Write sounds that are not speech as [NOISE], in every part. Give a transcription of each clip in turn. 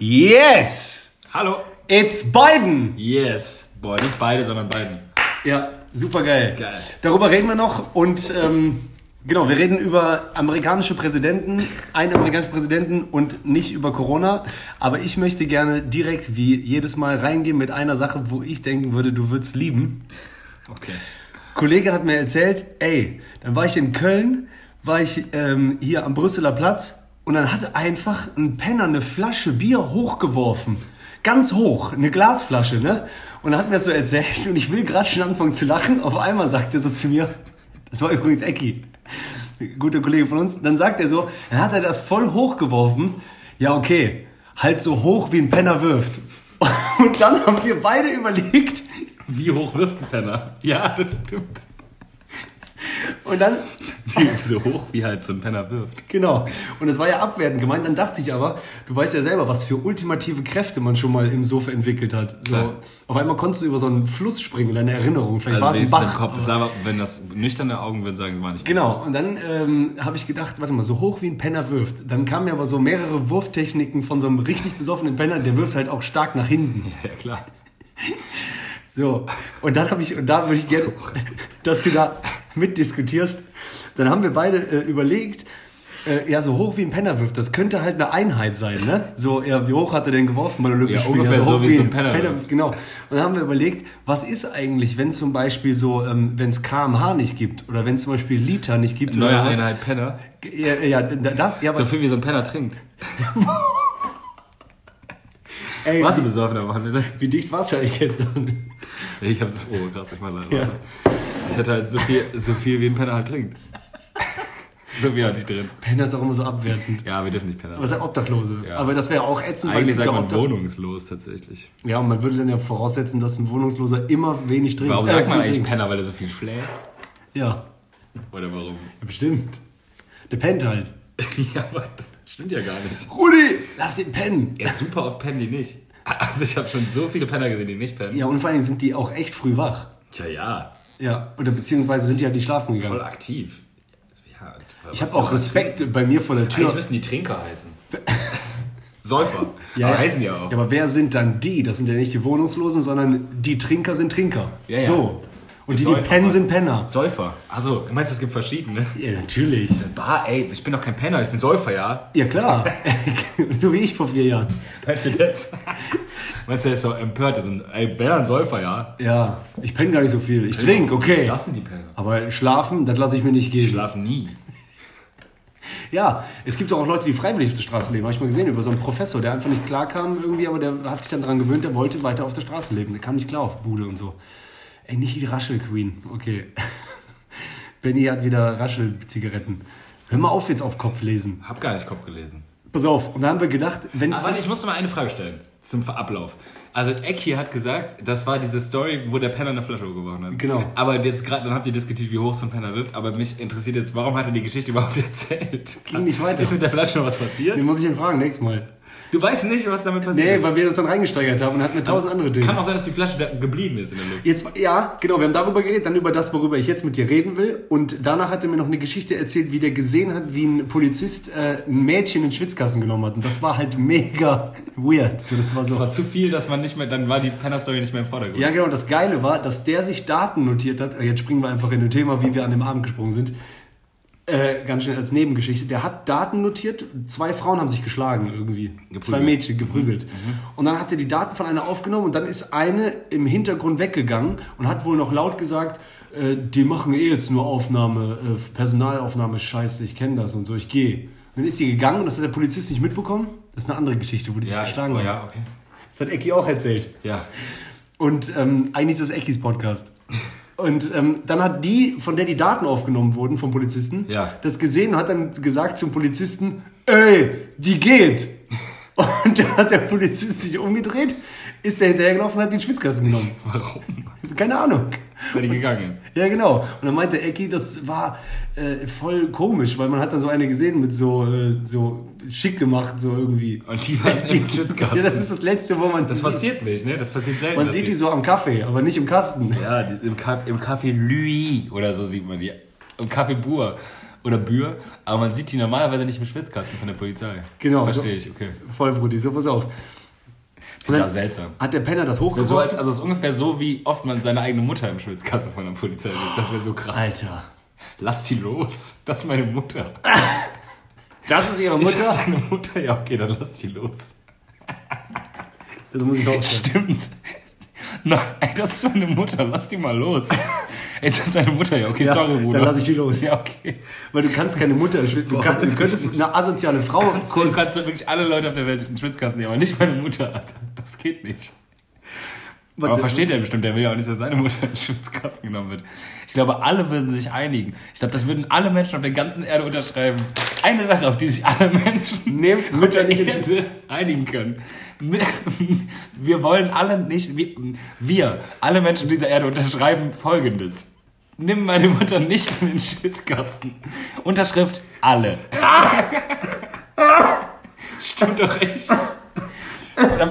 Yes! Hallo. It's Biden! Yes. Boah, nicht beide, sondern beiden. Ja, super geil. Geil. Darüber reden wir noch und ähm, genau, wir reden über amerikanische Präsidenten, einen amerikanischen Präsidenten und nicht über Corona. Aber ich möchte gerne direkt wie jedes Mal reingehen mit einer Sache, wo ich denken würde, du würdest lieben. Okay. Kollege hat mir erzählt, ey, dann war ich in Köln, war ich ähm, hier am Brüsseler Platz und dann hat einfach ein Penner eine Flasche Bier hochgeworfen. Ganz hoch, eine Glasflasche, ne? Und er hat mir das so erzählt und ich will gerade schon anfangen zu lachen. Auf einmal sagt er so zu mir, das war übrigens Ecki, guter Kollege von uns, dann sagt er so, dann hat er das voll hochgeworfen. Ja, okay, halt so hoch wie ein Penner wirft. [LAUGHS] Und dann haben wir beide überlegt, Wie hoch wirft ein Penner? Ja, das stimmt. Und dann so hoch, wie halt so ein Penner wirft. Genau. Und es war ja abwertend gemeint. Dann dachte ich aber, du weißt ja selber, was für ultimative Kräfte man schon mal im Sofa entwickelt hat. So, Klar. auf einmal konntest du über so einen Fluss springen, deine Erinnerung. Vielleicht war es ein Bach. Kopf. Das aber, wenn das nüchterne Augen würden sagen, war nicht gut. Genau, und dann ähm, habe ich gedacht, warte mal, so hoch wie ein Penner wirft. Dann kamen mir aber so mehrere Wurftechniken von so einem richtig besoffenen Penner, der wirft halt auch stark nach hinten. Ja, klar. So, und dann habe ich, und da würde ich gerne, [LAUGHS] dass du da mitdiskutierst. Dann haben wir beide äh, überlegt, äh, ja, so hoch wie ein Penner wirft, das könnte halt eine Einheit sein, ne? So, ja, wie hoch hat er denn geworfen bei Olympischen Ja, ungefähr so, wie so ein Penner wirft. Genau. Und dann haben wir überlegt, was ist eigentlich, wenn zum Beispiel so, ähm, wenn es kmh nicht gibt oder wenn es zum Beispiel Liter nicht gibt Neue. Einheit Penner. Ja, ja, das, ja, aber, So viel wie so ein Penner trinkt. [LAUGHS] ey, Warst du besoffen am Wochenende? wie dicht war's ja eigentlich gestern? Ich hab so, oh krass, ich mal leider. Ja. Ich hatte halt so viel, so viel wie ein Penner halt trinkt. [LAUGHS] So viel hatte ich drin. Penner ist auch immer so abwertend. Ja, wir dürfen nicht Penner. Aber es sind Obdachlose. Ja. Aber das wäre auch ätzend, weil es Eigentlich sagt ja man Obdach- wohnungslos tatsächlich. Ja, und man würde dann ja voraussetzen, dass ein Wohnungsloser immer wenig trinkt. Warum Äh, sagt man eigentlich trinkt. Penner, weil er so viel schläft? Ja, Oder warum? ja, bestimmt. Der pennt halt. [LAUGHS] Ja, aber das stimmt ja gar nicht. Rudi, lass den pennen. Er ist super oft pennen die nicht. Also ich habe schon so viele Penner gesehen, die nicht pennen. Ja, und vor allen Dingen sind die auch echt früh wach. Tja, ja. Ja, oder beziehungsweise sind die halt nicht schlafen gegangen. Voll aktiv. Ja, Ich habe auch Respekt bei mir vor der Tür. Eigentlich müssen die Trinker heißen. [LAUGHS] Säufer. Ja, aber ja. heißen die auch. Ja, aber wer sind dann die? Das sind ja nicht die Wohnungslosen, sondern die Trinker sind Trinker. Ja, ja. So. Und Die die, pennen, sind Penner. Säufer. Also, du meinst, es gibt verschiedene? Ja, natürlich. Bah, ey, ich bin doch kein Penner, ich bin Säufer, ja? Ja, klar. [LAUGHS] so wie ich vor vier Jahren. Meinst du das? meinst du, der ist so empört? ist und, ey, wer ein Säufer, ja? Ja, ich penne gar nicht so viel. Ich trinke, okay. Das sind die Penner. Aber schlafen, das lasse ich mir nicht Die geben. schlafen nie. [LAUGHS] Ja, es gibt auch Leute, die freiwillig auf der Straße leben. Habe ich mal gesehen über so einen Professor, der einfach nicht klar kam irgendwie, aber der hat sich dann daran gewöhnt, der wollte weiter auf der Straße leben. Der kam nicht klar auf Bude und so. Ey, nicht die Raschel-Queen. Okay. [LAUGHS] Benny hat wieder Raschel-Zigaretten. Hör mal auf jetzt auf Kopf lesen. Hab gar nicht Kopf gelesen. Pass auf. Und dann haben wir gedacht, wenn Aber warte, ich muss noch mal eine Frage stellen zum Ablauf. Also Eki hat gesagt, das war diese Story, wo der Penner eine Flasche geworfen hat. Genau. Aber jetzt gerade, dann habt ihr diskutiert, wie hoch so ein Penner wirft. Aber mich interessiert jetzt, warum hat er die Geschichte überhaupt [LAUGHS] erzählt? Ging nicht weiter. Ist mit der Flasche noch was passiert? den muss ich ihn fragen nächstes Mal. Du weißt nicht, was damit passiert Nee, weil wir das dann reingesteigert haben und hatten wir tausend andere Dinge. Kann auch sein, dass die Flasche da geblieben ist in der Luft. Jetzt, ja, genau, wir haben darüber geredet, dann über das, worüber ich jetzt mit dir reden will. Und danach hat er mir noch eine Geschichte erzählt, wie der gesehen hat, wie ein Polizist äh, ein Mädchen in den Schwitzkasten genommen hat. Und das war halt mega weird. So, das war so. Es war zu viel, dass man nicht mehr, dann war die Penner-Story nicht mehr im Vordergrund. Ja, genau. Das Geile war, dass der sich Daten notiert hat. Jetzt springen wir einfach in ein Thema, wie wir an dem Abend gesprungen sind. Äh, ganz schnell als Nebengeschichte. Der hat Daten notiert. Zwei Frauen haben sich geschlagen irgendwie. Zwei Mädchen geprügelt. Und dann hat er die Daten von einer aufgenommen und dann ist eine im Hintergrund weggegangen und hat wohl noch laut gesagt, äh, die machen eh jetzt nur Aufnahme, äh, Personalaufnahme, scheiße, ich kenne das und so, ich gehe. Und dann ist sie gegangen und das hat der Polizist nicht mitbekommen. Das ist eine andere Geschichte, wo die sich ja, geschlagen oh, haben. ja, okay. Das hat Ecki auch erzählt. Ja. Und ähm, eigentlich ist das Eckis Podcast. [LAUGHS] Und ähm, dann hat die, von der die Daten aufgenommen wurden vom Polizisten, Ja. das gesehen und hat dann gesagt zum Polizisten, ey, die geht. [LAUGHS] Und dann hat der Polizist sich umgedreht, ist der hinterhergelaufen und hat den Schwitzkasten genommen. [LAUGHS] Warum? Keine Ahnung. Weil die gegangen ist. Ja, genau. Und dann meinte Ecki, das war äh, voll komisch, weil man hat dann so eine gesehen mit so, äh, so schick gemacht, so irgendwie. [LAUGHS] Und die waren im Schwitzkasten. Ja, das ist das Letzte, wo man... Das passiert nicht, ne? Das passiert selten. man sieht die so am Kaffee, aber nicht im Kasten. Ja, im, Ka im Café Louis oder so sieht man die. Im Café Bour. oder Bühr, aber man sieht die normalerweise nicht im Schwitzkasten von der Polizei. Genau. Verstehe ich, okay. Voll, Brudi, so pass auf. Ist ja seltsam. Hat der Penner das wär so, hochgeworfen? als, also es ist ungefähr so, wie oft man seine eigene Mutter im Schwitzkasten von der Polizei sieht. Das wäre so krass. Alter. Lass die los. Das ist meine Mutter. Das ist ihre Ist das Mutter? deine Mutter? Ja, okay, dann lass die los. Das muss ich auch [LAUGHS] sagen. Stimmt. Na, ey, das ist meine Mutter, lass die mal los. [LAUGHS] Ey, ist das deine Mutter? Ja, okay, Ja, sorry, Bruder. dann lass ich die los. Ja, okay. Weil du kannst keine Mutter schwitzen. Du, [LAUGHS] kann, du könntest eine asoziale Frau Du kurz. kannst wirklich alle Leute auf der Welt in den Schwitzkasten nehmen, aber nicht meine Mutter. Alter. Das geht nicht. Aber Warte, versteht er bestimmt, der will ja auch nicht, dass seine Mutter in den Schwitzkasten genommen wird. Ich glaube, alle würden sich einigen. Ich glaube, das würden alle Menschen auf der ganzen Erde unterschreiben. Eine Sache, auf die sich alle Menschen Nehmt Mütter nicht Erde [LAUGHS] einigen können. [LAUGHS] Wir wollen alle nicht, wir, wir, alle Menschen dieser Erde unterschreiben folgendes. Nimm meine Mutter nicht in den Schwitzkasten. Unterschrift alle. [LAUGHS] Stimmt doch echt.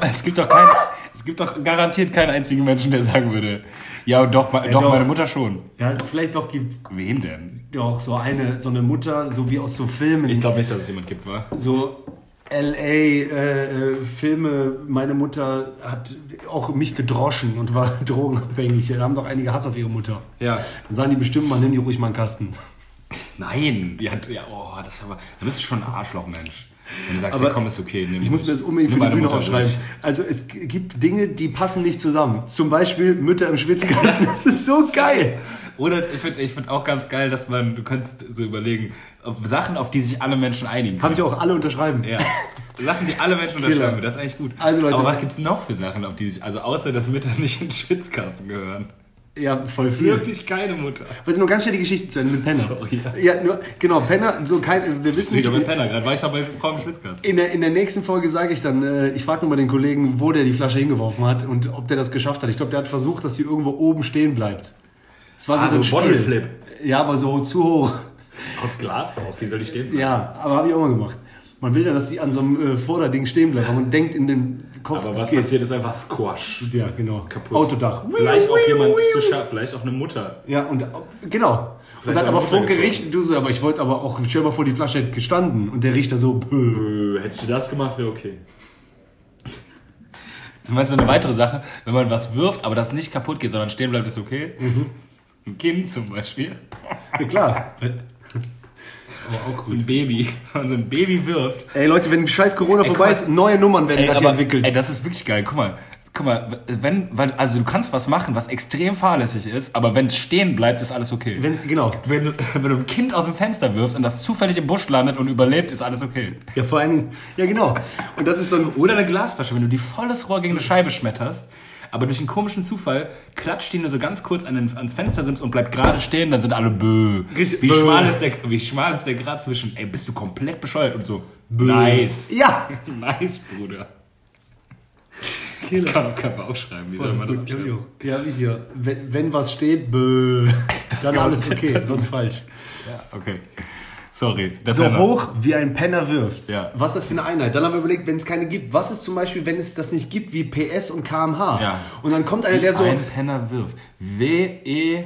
Es gibt doch kein, es gibt doch garantiert keinen einzigen Menschen, der sagen würde, ja doch, ma- doch, doch. meine Mutter schon. Ja, vielleicht doch gibt's Wen denn? doch so eine, so eine Mutter, so wie aus so Filmen. Ich glaube nicht, dass es jemand gibt, wa? so LA äh, äh, Filme, meine Mutter hat auch mich gedroschen und war [LAUGHS] drogenabhängig. Da haben doch einige Hass auf ihre Mutter. Ja. Dann sagen die bestimmt mal, nimm die ruhig mal einen Kasten. Nein. Ja, ja oh, das aber, du bist schon ein Arschloch, Mensch. Wenn du sagst, Aber ja, komm, ist okay. Ich muss mir das unbedingt für die Bühne aufschreiben. Also es gibt Dinge, die passen nicht zusammen. Zum Beispiel Mütter im Schwitzkasten. Das ist so geil. Oder ich finde ich find auch ganz geil, dass man, du kannst so überlegen, Sachen, auf die sich alle Menschen einigen Habe können. ich auch alle unterschreiben. Ja. Sachen, die alle Menschen Killer. unterschreiben. Das ist eigentlich gut. Also, Leute- Aber was gibt's noch für Sachen, auf die sich, also außer, dass Mütter nicht in den Schwitzkasten gehören? Ja, voll viel. Wirklich keine Mutter. Warte, nur ganz schnell die Geschichte zu Ende mit Penner. Sorry. Ja, nur, genau, Penner, so kein, wir wissen Nicht nicht, mit Penner, gerade war ich doch bei Frau im in der, in der nächsten Folge sage ich dann, äh, ich frage nochmal den Kollegen, wo der die Flasche hingeworfen hat und ob der das geschafft hat. Ich glaube, der hat versucht, dass sie irgendwo oben stehen bleibt. Es war Ah, so ein so Spiel. Bottle Flip. Ja, aber so zu hoch. Aus Glas auch, wie soll ich stehen? Ja, aber habe ich auch mal gemacht. Man will dann, dass sie an so einem äh, Vorderding stehen bleibt, aber man denkt in dem Kopf, Aber was geht. passiert, ist einfach Squash. Ja, genau. Kaputt. Autodach. Vielleicht auch jemand zu scharf, vielleicht auch eine Mutter. Ja, und genau. Vielleicht und dann aber Mutter vor. Gericht, du so, aber ich wollte aber auch, stell mal vor, die Flasche hätte gestanden und der Richter so, bö. Hättest du das gemacht, wäre okay. Du meinst so eine weitere Sache, wenn man was wirft, aber das nicht kaputt geht, sondern stehen bleibt, ist okay? Ein Kind zum Beispiel. Ja, klar. [LAUGHS] aber auch So ein Baby. [LAUGHS] Wenn man so ein Baby wirft. Ey Leute, wenn scheiß Corona guck vorbei mal. ist, neue Nummern werden Ey, gerade aber, entwickelt. ey, das ist wirklich geil. Guck mal. Guck mal, wenn, weil, also du kannst was machen, was extrem fahrlässig ist, aber wenn es stehen bleibt, ist alles okay. wenn, genau. Wenn du, [LAUGHS] wenn du ein Kind aus dem Fenster wirfst und das zufällig im Busch landet und überlebt, ist alles okay. Ja, vor allen Dingen, ja genau. Und das ist so ein, Oder eine Glasflasche, wenn du die volles Rohr gegen eine Scheibe schmetterst, aber durch einen komischen Zufall klatscht die nur so ganz kurz an den, ans Fenstersims und bleibt gerade stehen, dann sind alle bö. Wie bö. schmal, ist der, wie schmal ist der Grad zwischen, ey, bist du komplett bescheuert und so, nice. ja. [LAUGHS] Nice, Bruder. Das kann doch keiner aufschreiben. Wie soll Das ist man das aufschreiben? wie Ja, wie hier. Wenn, wenn was steht, bö. [LAUGHS] Dann kann alles okay, sonst falsch. Ja, okay. Sorry. So Penner. hoch wie ein Penner wirft. Ja. Was ist das für eine Einheit? Dann haben wir überlegt, wenn es keine gibt, was ist zum Beispiel, wenn es das nicht gibt, wie PS und kmh? Ja. Und dann kommt einer, der so. Ein Penner wirft. W-E-P-W.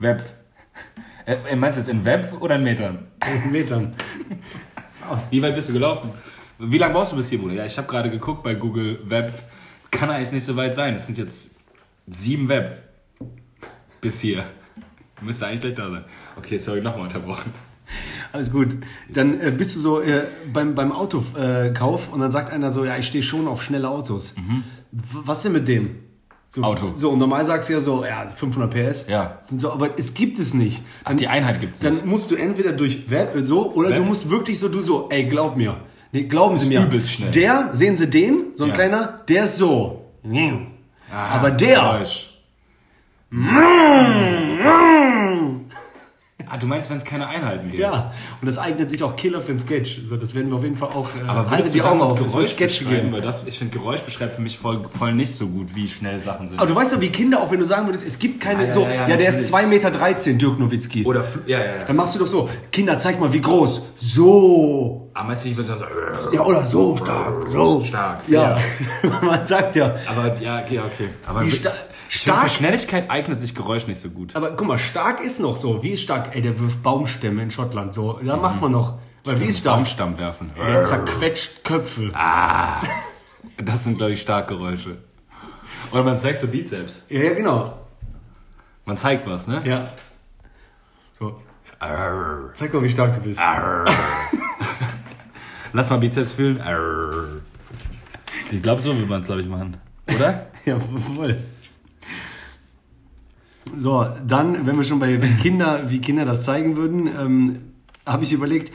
Web. Äh, äh, meinst du jetzt in Web oder in Metern? Metern. Wie weit bist du gelaufen? Wie lange brauchst du bis hier, Bruder? Ja, ich habe gerade geguckt bei Google Web. Kann eigentlich nicht so weit sein. Es sind jetzt sieben Web. Bis hier. Müsste eigentlich gleich da sein. Okay, sorry, nochmal unterbrochen. Alles gut. Dann äh, bist du so äh, beim, beim Autokauf äh, und dann sagt einer so, ja, ich stehe schon auf schnelle Autos. W- Was denn mit dem? So, Mhm. Auto. So, und normal sagst du ja so, ja, 500 PS. Ja. Sind so, aber es gibt es nicht. Dann, Die Einheit gibt's nicht. dann musst du entweder durch Web, äh, so, oder Web? du musst wirklich so, du so, ey, glaub mir. Nee, glauben Sie mir. übelst schnell. Der, sehen Sie den, so ein Ja. kleiner, der ist so. aber der, Geräusch. Ah, du meinst, wenn es keine Einheiten gibt? ja. Und das eignet sich auch Killer für einen Sketch. So, das werden wir auf jeden Fall auch, äh, Aber haltet die Augen auf, Geräusch Sketch geben. Weil das, ich finde, Geräusch beschreibt für mich voll, voll nicht so gut, wie schnell Sachen sind. Aber du weißt doch, wie Kinder, auch wenn du sagen würdest, es gibt keine, Ah, ja, so, ja, ja, ja, der ist natürlich. 2,13 Meter, Dirk Nowitzki. Oder, ja, ja, ja. Dann machst du doch so, Kinder, zeig mal, wie groß. So. Aber meinst du, ich würde sagen, so, Ja, oder so stark, so. stark. Ja, [LAUGHS] man sagt ja, Aber, ja, okay, okay. Aber wie sta Finde, Stark, für Schnelligkeit eignet sich Geräusch nicht so gut. aber guck mal, stark ist noch so. Wie ist stark? Ey, der wirft Baumstämme in Schottland. So, da macht man noch. Weil wie ist stark? Baumstamm werfen. Der zerquetscht Köpfe. Das sind, glaube ich, Starkgeräusche. Oder man zeigt so Bizeps. Ja, ja, genau. Man zeigt was, ne? Ja. So, Arr. zeig mal, wie stark du bist. [LAUGHS] Lass mal Bizeps fühlen. Arr. [LAUGHS] Ich glaube, so will man es, glaube ich, machen. Oder? Ja, voll. So, dann, wenn wir schon bei Kinder, wie Kinder das zeigen würden, ähm, habe ich überlegt,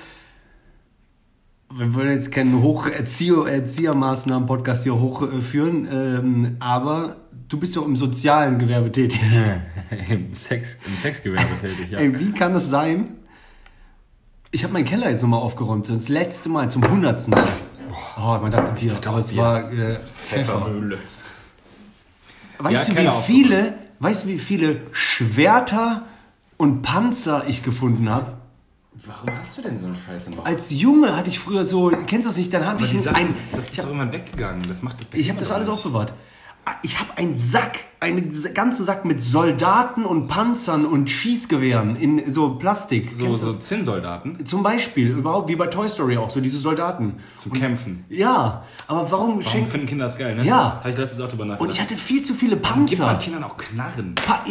wir wollen jetzt keinen Hocherzieher, Erziehermaßnahmen-Podcast hier hochführen, ähm, aber du bist ja im sozialen Gewerbe tätig. [LAUGHS] Im, Sex, Im Sexgewerbe tätig, ja. Ey, wie kann es sein? Ich habe meinen Keller jetzt nochmal aufgeräumt, das letzte Mal, zum hundertsten Mal. Oh, man dachte Bier, aber es war äh, Pfeffer. Weißt Ja, du, wie viele, weißt du, wie viele Schwerter und Panzer ich gefunden habe? Warum hast du denn so eine Scheiße noch? Als Junge hatte ich früher so, kennst du das nicht? Dann habe ich Sachen, ein das ist doch habe irgendwann weggegangen. Das macht das ich hab das alles nicht. aufbewahrt. Ich habe einen Sack, einen ganzen Sack mit Soldaten und Panzern und Schießgewehren in so Plastik. So, so? Zinnsoldaten Zum Beispiel, überhaupt wie bei Toy Story auch, so diese Soldaten. zum Kämpfen. Ja, aber warum Warum schenkt... finden Kinder das geil, ne? Ja. Habe ich letztens auch drüber nachgedacht. Und ich hatte viel zu viele Gibt man Panzer. Kindern auch Knarren? Pa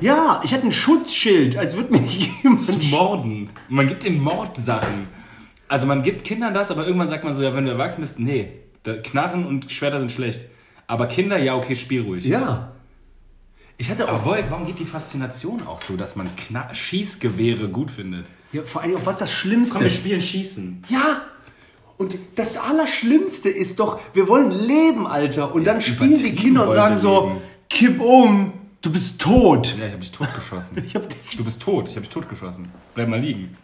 ja, ich hatte ein Schutzschild, als würde mich [LAUGHS] jemand... Zu morden. Man gibt ihnen Mordsachen. Also man gibt Kindern das, aber irgendwann sagt man so, ja, wenn du erwachsen bist, nee, Knarren und Schwerter sind schlecht. Aber Kinder, ja, okay, spiel ruhig. Ja. Ich hatte auch... Aber warum geht die Faszination auch so, dass man Kna Schießgewehre gut findet? Ja, vor allem, was das Schlimmste... Komm, wir spielen Schießen. Ja! Und das Allerschlimmste ist doch, wir wollen leben, Alter. Und dann spielen die Kinder und sagen so, leben. kipp um, du bist tot. Ja, ich hab dich totgeschossen. [LAUGHS] Ich hab dich... Du bist tot, ich hab dich totgeschossen. Bleib mal liegen.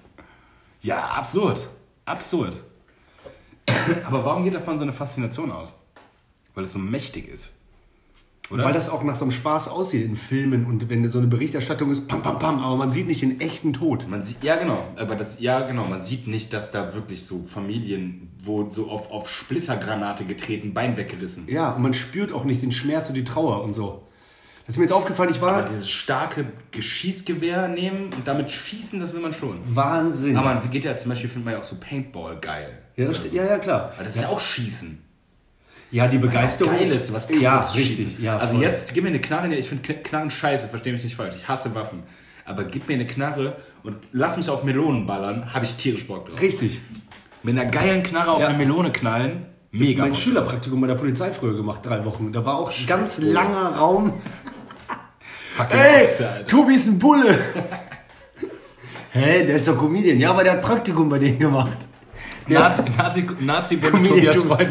Ja, absurd. Absurd. Aber warum geht davon so eine Faszination aus? Weil es so mächtig ist. Oder? Weil das auch nach so einem Spaß aussieht in Filmen und wenn so eine Berichterstattung ist, pam, pam, pam, aber man sieht nicht den echten Tod. Man sieht, ja genau, aber das, ja genau, man sieht nicht, dass da wirklich so Familien, wo so auf, auf Splittergranate getreten, Bein weggerissen. Ja, und man spürt auch nicht den Schmerz und die Trauer und so. Das ist mir jetzt aufgefallen, ich war... Aber dieses starke Geschießgewehr nehmen und damit schießen, das will man schon. Wahnsinn. Aber man geht ja zum Beispiel, findet man ja auch so Paintball geil. ja, das so. ja, ja, klar. Aber das ist ja auch Schießen. Ja, die Was Begeisterung. geil ist, was Ja, kaputt zu richtig. Ja, also jetzt, gib mir eine Knarre, ich finde Knarren scheiße, verstehe mich nicht falsch, ich hasse Waffen. Aber gib mir eine Knarre und lass mich auf Melonen ballern, habe ich tierisch Bock drauf. Richtig. Mit einer geilen Knarre auf Ja. eine Melone knallen, mega mein Bock Schülerpraktikum bei der Polizei früher gemacht, drei Wochen. Da war auch ein ganz langer Raum. Fucking Ey, Alter. Tobi ist ein Bulle. [LAUGHS] Hä, der ist doch Comedian. Ja, aber der hat Praktikum bei denen gemacht. Der Nazi, Nazi, Nazi Comedian Tobias Tobi.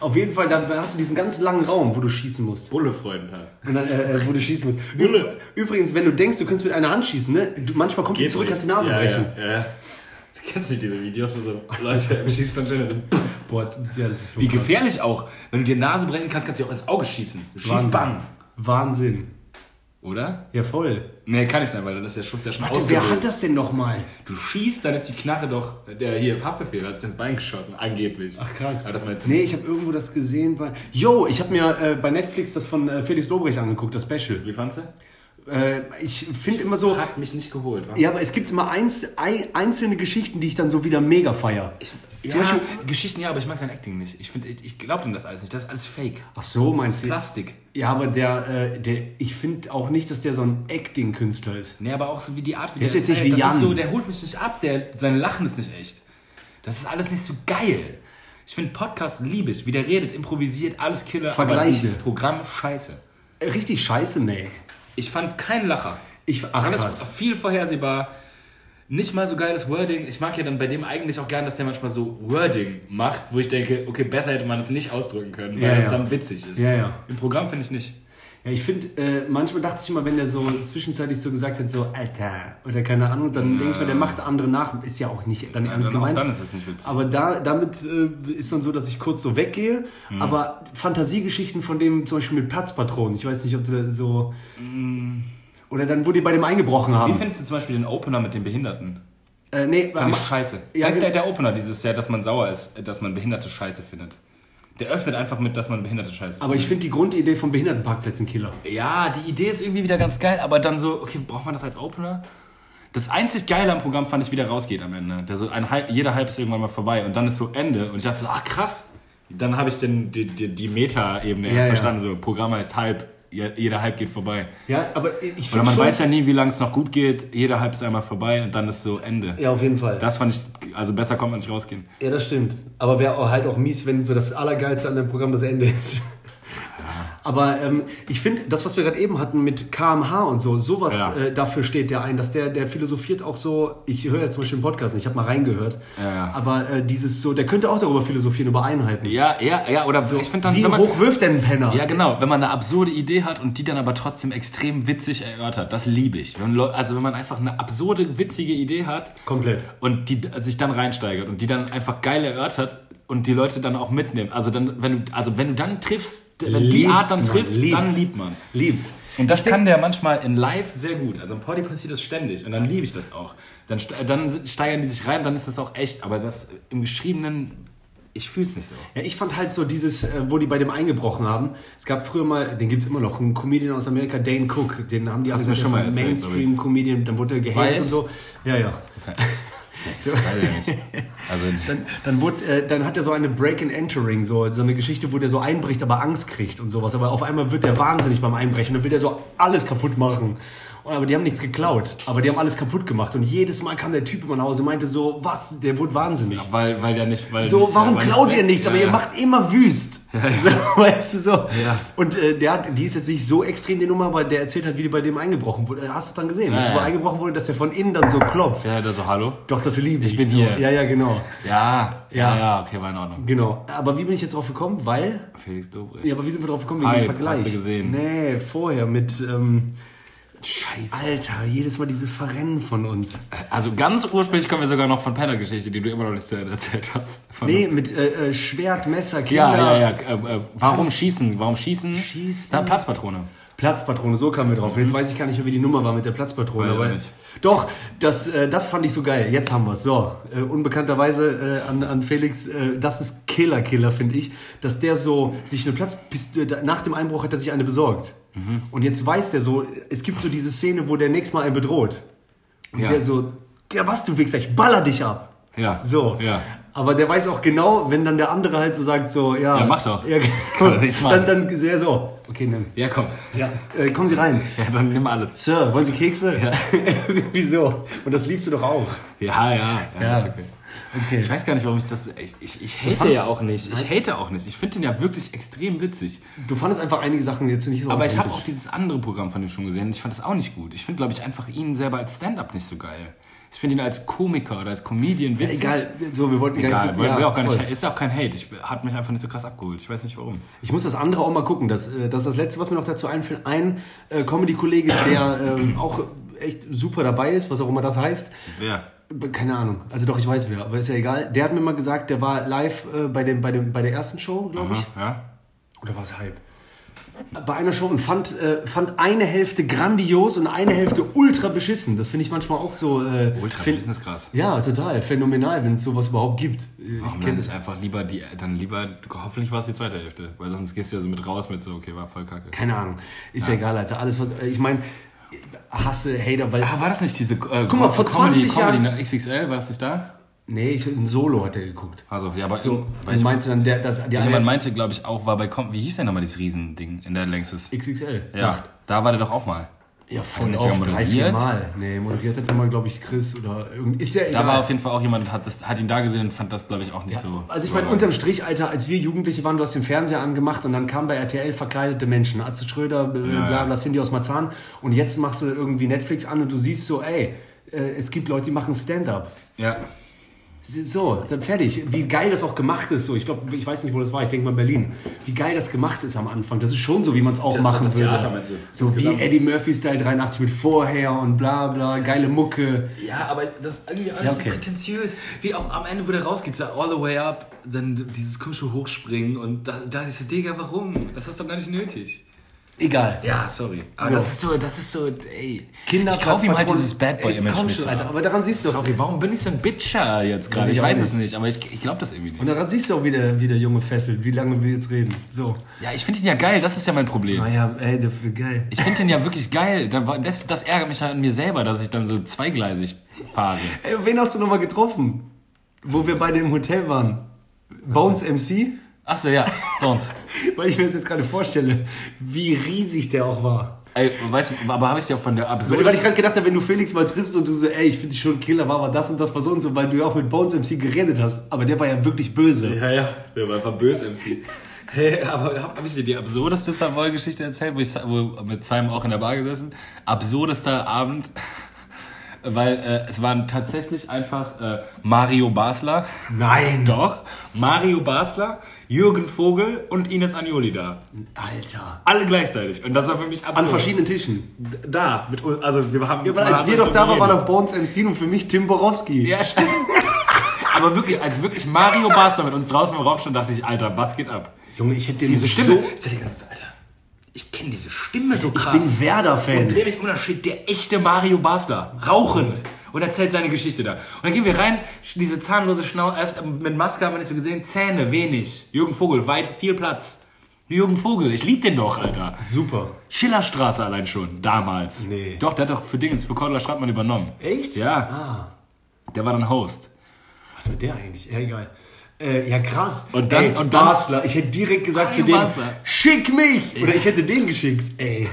Auf jeden Fall, da hast du diesen ganz langen Raum, wo du schießen musst. Bulle Freudenthal. Und dann, äh, äh, wo du schießen musst. Bulle. Übrigens, wenn du denkst, du könntest mit einer Hand schießen, ne? Du, manchmal kommt die zurück, kannst die Nase ja, brechen. Ja, ja. Du kennst nicht diese Videos, wo so Leute im Schießstand stehen und so, Boah, das, ja, das ist so Wie krass. gefährlich auch. Wenn du dir Nase brechen kannst, kannst du dir auch ins Auge schießen. Du schießt Wahnsinn. bang. Wahnsinn. Oder? Ja, voll. Nee, kann nicht sein, weil das ist der Schuss ja schon Warte, wer hat das denn nochmal? Du schießt, dann ist die Knarre doch, der hier Haftbefehl hat sich das Bein geschossen, angeblich. Ach krass. Aber das war jetzt nee, ich habe irgendwo das gesehen bei. Yo, ich habe mir äh, bei Netflix das von äh, Felix Lobrecht angeguckt, das Special. Wie fandst du? Äh, ich finde immer so. Hat mich nicht geholt, wa? Ja, aber es gibt immer eins, ein, einzelne Geschichten, die ich dann so wieder mega feier. Ja, Zum Beispiel- Geschichten ja, aber ich mag sein Acting nicht. Ich, ich, ich glaube ihm das alles nicht. Das ist alles Fake. Ach so, meinst du? Plastik. Ja, aber der, äh, der ich finde auch nicht, dass der so ein Acting-Künstler ist. Nee, aber auch so wie die Art, wie Der ist jetzt nicht wie das Jan. Ist so, der holt mich nicht ab, der, sein Lachen ist nicht echt. Das ist alles nicht so geil. Ich finde Podcast liebe ich, wie der redet, improvisiert, alles Killer. Vergleiche. Aber dieses Programm scheiße. Äh, Richtig scheiße, nee. Ich fand keinen Lacher. Ich, ach, Alles krass. viel vorhersehbar. Nicht mal so geiles Wording. Ich mag ja dann bei dem eigentlich auch gern, dass der manchmal so Wording macht, wo ich denke, okay, besser hätte man es nicht ausdrücken können, weil Ja, es ja. dann witzig ist. Ja. Im Programm finde ich nicht. Ja, ich finde, äh, manchmal dachte ich immer, wenn der so zwischenzeitlich so gesagt hat, so, Alter, oder keine Ahnung, dann denke ich mir, der macht andere nach. Ist ja auch nicht dann ernst dann, gemeint. dann ist es nicht witzig. Aber da, damit äh, ist dann so, dass ich kurz so weggehe. Mhm. Aber Fantasiegeschichten von dem, zum Beispiel mit Platzpatronen, ich weiß nicht, ob du so. Oder dann, wo die bei dem eingebrochen Wie haben. findest du zum Beispiel den Opener mit den Behinderten? Äh, nee, Fand ich scheiße. Ja, der, ge- der, der Opener dieses Jahr, dass man sauer ist, dass man Behinderte scheiße findet. Der öffnet einfach mit, dass man behinderte Scheiße Aber ich finde die Grundidee von Behindertenparkplätzen Killer. Ja, die Idee ist irgendwie wieder ganz geil, aber dann so, okay, braucht man das als Opener? Das einzig Geile am Programm fand ich, wie der rausgeht am Ende. Der so ein jeder Halb ist irgendwann mal vorbei und dann ist so Ende. Und ich dachte so, ach krass. Dann habe ich den, die, die, die Meta-Ebene Ja, erst ja. verstanden. So, Programm heißt Halb, je- jeder Halb geht vorbei. Ja, aber ich Oder man schon... weiß ja nie, wie lange es noch gut geht. Jeder Halb ist einmal vorbei und dann ist so Ende. ja, auf jeden Fall. Das fand ich, also besser kommt man nicht rausgehen. Ja, das stimmt. Aber wäre halt auch mies, wenn so das Allergeilste an dem Programm das Ende ist. Aber ähm, ich finde, das, was wir gerade eben hatten mit KMH und so, sowas Ja. äh, dafür steht der ein, dass der, der philosophiert auch so, ich höre ja zum Beispiel den Podcast, ich habe mal reingehört, Ja, aber äh, dieses so, der könnte auch darüber philosophieren, über Einheiten. Ja, ja, ja, oder ich finde dann, Wie wenn man, hoch wirft denn ein Penner? Ja, genau. Wenn man eine absurde Idee hat und die dann aber trotzdem extrem witzig erörtert, das liebe ich. Wenn, also wenn man einfach eine absurde, witzige Idee hat Komplett. und die sich dann reinsteigert und die dann einfach geil erörtert und die Leute dann auch mitnimmt. Also dann, wenn du, also wenn du dann triffst, wenn die Liebt Art dann man, trifft, liebt. dann liebt man. Liebt. Und das kann der manchmal in live sehr gut. Also im Poddy passiert das ständig und dann liebe ich das auch. Dann, dann steigern die sich rein, dann ist das auch echt. Aber das im Geschriebenen, ich fühle es nicht so. Ja, ich fand halt so dieses, äh, wo die bei dem eingebrochen haben. Es gab früher mal, den gibt's immer noch, einen Comedian aus Amerika, Dane Cook. Den haben die mir schon mal Mainstream-Comedian, dann wurde er gehatet und so. Ja, ja. Also [LAUGHS] Dann, dann, wurde, äh, dann hat er so eine Break and Entering, so, so eine Geschichte, wo der so einbricht, aber Angst kriegt und sowas. Aber auf einmal wird der wahnsinnig beim Einbrechen und will der so alles kaputt machen. Aber die haben nichts geklaut, aber die haben alles kaputt gemacht. Und jedes Mal kam der Typ immer nach Hause und meinte so, was, der wurde wahnsinnig. weil, weil der nicht. Weil, So, warum weil klaut ihr nichts? Aber Ja, ihr ja. macht immer wüst. [LAUGHS] So, weißt du so. Ja. Und äh, der hat, die ist jetzt nicht so extrem die Nummer, aber der erzählt halt, wie die bei dem eingebrochen wurde. Hast du dann gesehen? Ja, Wo ja. eingebrochen wurde, dass er von innen dann so klopft. Ja, der so, hallo? Doch, das liebe ich. bin so. hier. Ja, ja, genau. Ja, Ja. ja, ja, okay, war in Ordnung. Genau. Aber wie bin ich jetzt drauf gekommen? Weil. Felix Dobrecht. Ja, aber wie sind wir drauf gekommen? Wegen Hype, dem Vergleich. hast du gesehen. Nee, vorher mit. Ähm, Scheiße. Alter, jedes Mal dieses Verrennen von uns. Also ganz ursprünglich kommen wir sogar noch von Penner-Geschichte, die du immer noch nicht zu Ende erzählt hast. Von Nee, mit äh, äh, Schwert, Messer, Kinder. Ja, ja, ja. Äh, äh, warum schießen? Warum schießen? Schießen. Na, Platzpatrone. Platzpatrone, so kamen wir drauf. Jetzt weiß ich gar nicht mehr, wie die Nummer war mit der Platzpatrone. Ich aber nicht. Doch, das, äh, das fand ich so geil. Jetzt haben wir es. So, äh, unbekannterweise äh, an, an Felix, äh, das ist Killer-Killer, finde ich, dass der so sich eine Platzpistole, nach dem Einbruch hat er sich eine besorgt. Mhm. Und jetzt weiß der so, es gibt so diese Szene, wo der nächstes Mal einen bedroht. Und Ja. der so, ja was, du Wichser, ich baller dich ab. Ja. So. Ja. Aber der weiß auch genau, wenn dann der andere halt so sagt, so, ja. Ja, mach doch. Ja, [LAUGHS] dann, dann sehr so. Okay, nimm. Ja, komm. Ja, äh, kommen Sie rein. Ja, dann nimm alles. Sir, wollen Sie Kekse? Ja. [LAUGHS] Wieso? Und das liebst du doch auch. Ja, ja. ja, Ja. Ist okay. Okay. Ich weiß gar nicht, warum ich das. Ich, ich, ich hate ja auch nicht. Ich hate auch nicht. Ich finde den ja wirklich extrem witzig. Du fandest einfach einige Sachen jetzt nicht so Aber ich habe auch dieses andere Programm von dem schon gesehen und ich fand das auch nicht gut. Ich finde, glaube ich, einfach ihn selber als Stand-up nicht so geil. Ich finde ihn als Komiker oder als Comedian Ja, witzig. egal, so, wir wollten Egal, nicht will, will ja, auch gar voll. nicht, ist auch kein Hate. Ich hat mich einfach nicht so krass abgeholt. Ich weiß nicht warum. Ich muss das andere auch mal gucken. Das, äh, das ist das Letzte, was mir noch dazu einfällt. Ein äh, Comedy-Kollege, der ähm, auch echt super dabei ist, was auch immer das heißt. Wer? Keine Ahnung. Also doch, ich weiß wer, aber ist ja egal. Der hat mir mal gesagt, der war live äh, bei, dem, bei, dem, bei der ersten Show, glaube ich. Ja? Oder war es halb? Bei einer Show und fand, äh, fand eine Hälfte grandios und eine Hälfte ultra beschissen. Das finde ich manchmal auch so. Äh, Ultra find- Business krass. Ja, total. Phänomenal, wenn es sowas überhaupt gibt. Äh, Warum Ich kenne nicht einfach lieber die, dann lieber, hoffentlich war es die zweite Hälfte, weil sonst gehst du ja so mit raus mit so, okay, war voll kacke. Keine Ahnung. Ist ja, egal, Alter. Alles, was. Ich meine, hasse Hater, weil. Ah, war das nicht diese, äh, Guck mal, vor Comedy, 20 Comedy, Jahren- ne? XXL, war das nicht da? Nee, ich, ein Solo hat er geguckt. Also, ja, aber So, weil ich meinte dann, der, dass die Jemand meinte, glaube ich, auch, war bei, Com wie hieß denn nochmal dieses Riesending in der längstes? XXL. Ja, macht. da war der doch auch mal. Ja, voll oft, drei, moderiert? vier Mal. Nee, moderiert hat immer, glaube ich, Chris oder irgend. Ist ja egal. Da war auf jeden Fall auch jemand und hat, das, hat ihn da gesehen und fand das, glaube ich, auch nicht so. Also ich meine, unterm Strich, Alter, als wir Jugendliche waren, du hast den Fernseher angemacht und dann kamen bei RTL verkleidete Menschen. Atze Schröder, bla bla, ja. bla Cindy aus Marzahn. Und jetzt machst du irgendwie Netflix an und du siehst so, ey, äh, es gibt Leute, die machen Stand-up. Ja. So, dann fertig. Wie geil das auch gemacht ist. So, ich glaube, ich weiß nicht, wo das war. Ich denke mal Berlin. Wie geil das gemacht ist am Anfang. Das ist schon so, wie man es auch Das- machen das würde. Theater, meinst du? So Das wie. Eddie Murphy Style 83 mit vorher und bla bla, geile Mucke. Ja, aber das ist irgendwie alles Ja, okay. so prätentiös. Wie auch am Ende, wo der rausgeht, so all the way up, dann dieses komische Hochspringen und da, da ist Digga, warum? Das hast du doch gar nicht nötig. Egal. Ja, sorry. Aber So. das ist so, das ist so, ey. Kinder, ich kaufe ihm halt dieses Bad Boy-Image komm nicht. schon. Alter, aber daran siehst du- Sorry, warum bin ich so ein Bitcher jetzt gerade? Weiß ich Ich weiß es nicht. nicht, aber ich, ich glaube das irgendwie nicht. Und daran siehst du auch wieder, wie der Junge fesselt, wie lange wir jetzt reden. So. Ja, ich finde ihn ja geil, das ist ja mein Problem. Naja, ey, das wird geil. Ich finde den ja wirklich geil. Das, das ärgert mich ja an mir selber, dass ich dann so zweigleisig fahre. Ey, wen hast du nochmal getroffen? Wo wir beide im Hotel waren? Bones MC? Achso, ja, sonst. [LAUGHS] Weil ich mir das jetzt gerade vorstelle, wie riesig der auch war. Ey, weißt du, aber habe ich dir auch von der Weil, Absurde... weil ich gerade gedacht habe, wenn du Felix mal triffst und du so, ey, ich finde dich schon ein Killer, war aber das und das war so und so, weil du ja auch mit Bones MC geredet hast. Aber der war ja wirklich böse. Ja, ja, der war einfach böse MC. [LAUGHS] Hey, aber habe hab ich dir die absurdeste Savoy-Geschichte erzählt, wo ich wo mit Simon auch in der Bar gesessen? Absurdester Abend, weil äh, es waren tatsächlich einfach äh, Mario Basler. Nein. [LAUGHS] Doch, Mario Basler, Jürgen Vogel und Ines Agnoli da. Alter. Alle gleichzeitig. Und das war für mich absurd. An verschiedenen Tischen. Da, mit, uns- also wir haben... Ja, weil als wir doch so da waren, war noch Bones MC und für mich Tim Borowski. Ja, stimmt. [LAUGHS] Aber wirklich, als wirklich Mario Basler mit uns draußen im Raum stand, dachte ich, Alter, was geht ab? Junge, ich hätte den Diese so... Stimme. Ich dachte die ganze Zeit, Alter, ich kenne diese Stimme so Ich krass. bin Werder-Fan. Und dreh mich um, da steht der echte Mario Basler, rauchend. Und erzählt seine Geschichte da. Und dann gehen wir rein, diese zahnlose Schnauze, erst mit Maske haben wir nicht so gesehen, Zähne, wenig. Jürgen Vogel, weit, viel Platz. Jürgen Vogel, ich lieb den doch, Alter. Super. Schillerstraße allein schon, damals. Nee. Doch, der hat doch für Dingens, für Cordula Stratmann übernommen. Echt? Ja. Ah. Der war dann Host. Was mit der eigentlich? Ja, egal. Äh, ja, krass. Und dann- Ey, und dann- Basler. Ich hätte direkt gesagt zu dem, Basler. schick mich! Oder ich hätte den geschickt. Ey,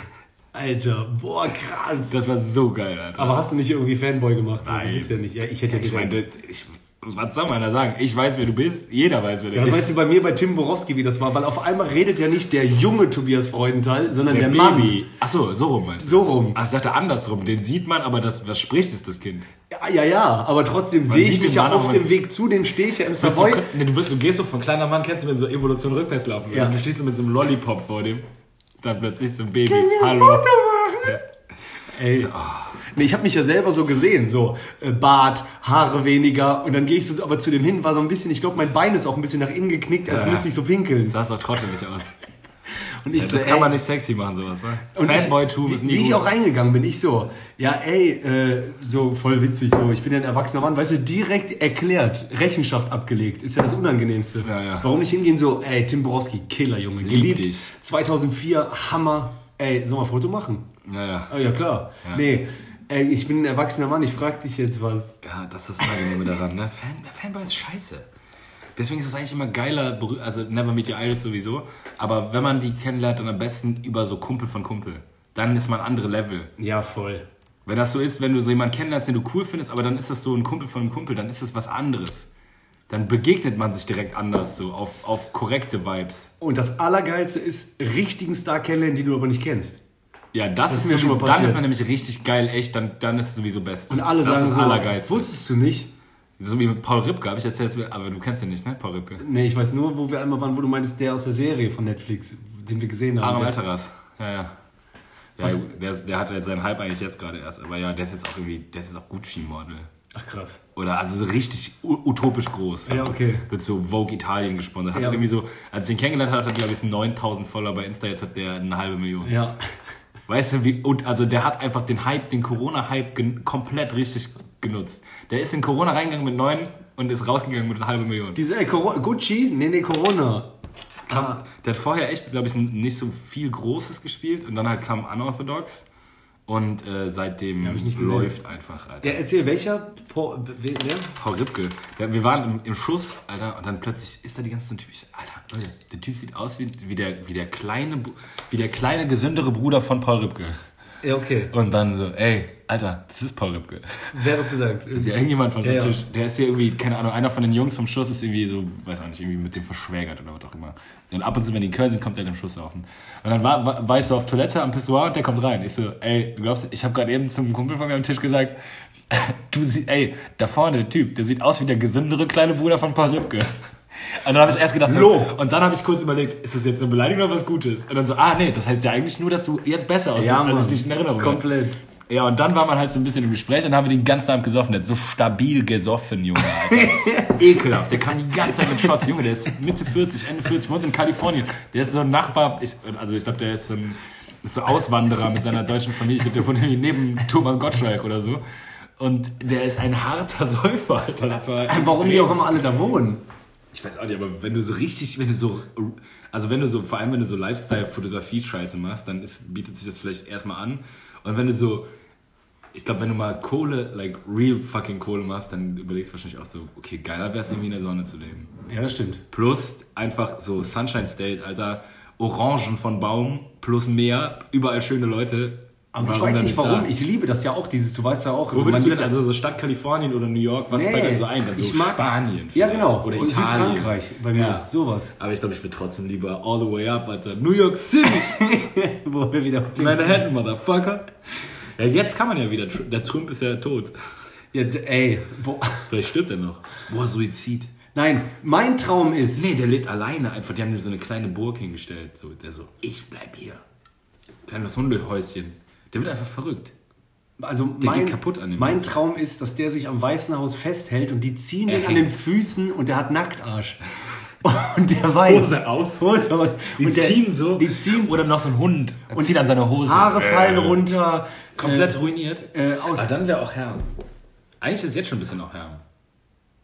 Alter, boah, krass. Das war so geil, Alter. Aber hast du nicht irgendwie Fanboy gemacht? Also, Nein. ist ja nicht. Ja, ich hätte ja ich direkt. meine, ich, was soll man da sagen? Ich weiß, wer du bist. Jeder weiß, wer du Ja, bist. meinst du bei mir bei Tim Borowski, wie das war? Weil auf einmal redet ja nicht der junge Tobias Freudenthal, sondern der, der Mann. Baby. Achso, so rum meinst du? So rum. Ach, ich dachte andersrum. Den sieht man, aber das, was spricht, ist das Kind. Ja, ja, ja, aber trotzdem sehe ich mich ja auf dem Weg zu dem stehe ich ja im du, Savoy. nee, du, bist, du gehst so von kleiner Mann, kennst du, wenn so Evolution rückwärts laufen Ja. Du stehst so mit so einem Lollipop vor dem. Dann plötzlich so ein Baby. Können wir ein Hallo. Foto machen? Ey. Nee, ich habe mich ja selber so gesehen, so äh, Bart, Haare weniger und dann gehe ich so aber zu dem hin, war so ein bisschen, ich glaube, mein Bein ist auch ein bisschen nach innen geknickt, als Ja. müsste ich so pinkeln. Sah es auch trottelig aus. Und ich Ja, so, das kann ey, man nicht sexy machen, sowas, wa? Und Fanboy-Tube ich, ist nie wie, gut. ich auch reingegangen bin, ich so, ja ey, äh, so voll witzig so, ich bin ja ein erwachsener Mann, weißt du, direkt erklärt, Rechenschaft abgelegt, ist ja das Unangenehmste. Ja, ja. Warum nicht hingehen so, ey, Tim Borowski, Killer, Junge, Lieb geliebt, dich. 2004, Hammer, ey, sollen wir ein Foto machen? ja, ja. Oh ja, klar. Ja. Nee, ey, ich bin ein erwachsener Mann, ich frag dich jetzt was. Ja, das ist das Unangenehme daran, ne? Fan, Fanboy ist scheiße. Deswegen ist es eigentlich immer geiler, also Never Meet Your Idols sowieso, aber wenn man die kennenlernt, dann am besten über so Kumpel von Kumpel. Dann ist man andere Level. Ja, voll. Wenn das so ist, wenn du so jemanden kennenlernst, den du cool findest, aber dann ist das so ein Kumpel von einem Kumpel, dann ist das was anderes. Dann begegnet man sich direkt anders, so auf, auf korrekte Vibes. Und das Allergeilste ist, richtigen Star kennenlernen, die du aber nicht kennst. Ja, das, ist ist, mir schon mal dann passiert. ist man nämlich richtig geil, echt, dann, dann ist es sowieso best. Und alle das sagen ist das so, Allergeilste. wusstest du nicht? So wie mit Paul Ripke, habe ich erzählt, aber du kennst den nicht, ne, Paul Ripke? Nee, ich weiß nur, wo wir einmal waren, wo du meintest, der aus der Serie von Netflix, den wir gesehen haben. Der- Alteras, ja, ja. Ja, der, der hat jetzt seinen Hype eigentlich jetzt gerade erst, aber ja, der ist jetzt auch irgendwie, der ist jetzt auch Gucci-Model. Ach krass. Oder also so richtig utopisch groß. Ja, okay. Wird so Vogue Italien gesponsert. Hat Ja. irgendwie so, als ich den kennengelernt habe, hat er glaube ich 9000 Follower bei Insta, jetzt hat der eine halbe Million. Ja. Weißt du, wie, und also der hat einfach den Hype, den Corona-Hype komplett richtig genutzt. Der ist in Corona reingegangen mit 9 und ist rausgegangen mit einer halben Million. Diese, ey, Coro Gucci? Nee, nee, Corona. Krass. Ah. Der hat vorher echt, glaube ich, nicht so viel Großes gespielt und dann halt kam Unorthodox und äh, seitdem läuft einfach, Alter. Ja, erzähl, welcher? Po, wer? Paul Ripke. Ja, wir waren im, im Schuss, Alter, und dann plötzlich ist da die ganze Zeit ein Typ. Ich so, Alter, Leute, der Typ sieht aus wie, wie, der, wie, der kleine, wie der kleine, gesündere Bruder von Paul Ripke. Ja, okay. Und dann so, ey, Alter, das ist Paul Ripke. Wer hat das gesagt? Das ist ja irgendjemand von Ja, einem ja. Tisch. Der ist ja irgendwie, keine Ahnung, einer von den Jungs vom Schuss ist irgendwie so, weiß auch nicht, irgendwie mit dem verschwägert oder was auch immer. Und ab und zu, wenn die in Köln sind, kommt der dem Schuss laufen. Und dann war, war, war ich so auf Toilette am Pissoir und der kommt rein. Ich so, ey, du glaubst, ich habe gerade eben zum Kumpel von mir am Tisch gesagt, [LAUGHS] du siehst, ey, da vorne der Typ, der sieht aus wie der gesündere kleine Bruder von Paul Ripke. Und dann habe ich erst gedacht, so, Lob. und dann habe ich kurz überlegt, ist das jetzt eine Beleidigung oder was Gutes? Und dann so, ah nee, das heißt ja eigentlich nur, dass du jetzt besser aussiehst, Ja, als ich dich in Erinnerung habe. Komplett. Ja, und dann war man halt so ein bisschen im Gespräch und haben wir den ganzen Abend gesoffen. Der hat so stabil gesoffen, Junge, Alter. [LAUGHS] Ekelhaft. Der kann die ganze Zeit mit Shots. Junge, der ist Mitte 40, Ende 40, wohnt in Kalifornien. Der ist so ein Nachbar, ich, also ich glaube, der ist so ein ist so Auswanderer mit seiner deutschen Familie, der wohnt irgendwie neben Thomas Gottschalk oder so. Und der ist ein harter Säufer, Alter. Das war Warum die auch immer alle da wohnen? Ich weiß auch nicht, aber wenn du so richtig, wenn du so, also wenn du so, vor allem wenn du so Lifestyle-Fotografie-Scheiße machst, dann ist, bietet sich das vielleicht erstmal an. Und wenn du so, ich glaube, wenn du mal Kohle, like real fucking Kohle machst, dann überlegst du wahrscheinlich auch so, okay, geiler wäre es irgendwie in der Sonne zu leben. Ja, das stimmt. Plus einfach so Sunshine State, Alter, Orangen von Baum, plus Meer, überall schöne Leute. Aber ich weiß nicht da? warum. Ich liebe das ja auch, dieses, du weißt ja auch. Wo würdest man du denn, also so Stadt Kalifornien oder New York, was Nee, fällt dir so ein? Dann so ich mag- Spanien Ja, vielleicht genau. Oder Italien. Südfrankreich bei mir. Ja. Sowas. Aber ich glaube, ich würde trotzdem lieber all the way up, Alter. New York City, [LAUGHS] Wo wir wieder. Manhattan, Motherfucker. Ja, jetzt kann man ja wieder, der Trump ist ja tot. Ja, ey. Wo, [LAUGHS] Vielleicht stirbt er noch. Boah, Suizid. nein, mein Traum ist. Nee, der lebt alleine einfach. Die haben ihm so eine kleine Burg hingestellt. So, der so, ich bleib hier. Kleines Hundehäuschen. Der wird einfach verrückt. Also Der mein, geht kaputt an dem mein. Traum ist, dass der sich am Weißen Haus festhält und die ziehen Er ihn an den Füßen und der hat Nacktarsch. [LAUGHS] Und der weiß. Hose aus. Hose aus. Die und der, ziehen so. Die ziehen Oder noch so ein Hund. Und zieht an seine Hose. Haare fallen runter. Komplett ruiniert. äh, aus- Aber dann wäre auch Herm. Eigentlich ist jetzt schon ein bisschen auch Herm.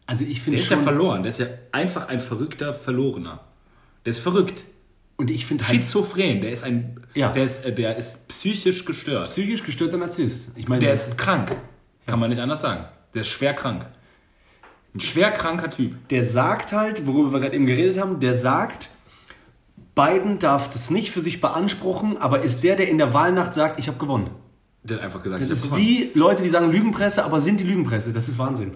Also ich Der finde ist ja schon. verloren. Der ist ja einfach ein verrückter Verlorener. Der ist verrückt. Und ich finde halt Schizophren. Der ist ein. Ja. Der ist, äh, der ist psychisch gestört. psychisch gestörter Narzisst. Ich meine, Der ist krank. Kann man nicht anders sagen. Der ist schwer krank. Ein schwer kranker Typ. der sagt halt, worüber wir gerade eben geredet haben, der sagt, Biden darf das nicht für sich beanspruchen, aber ist der, der in der Wahlnacht sagt, ich habe gewonnen. Der hat einfach gesagt, Das ich ist gewonnen. wie Leute, die sagen Lügenpresse, aber sind die Lügenpresse. Das ist Wahnsinn.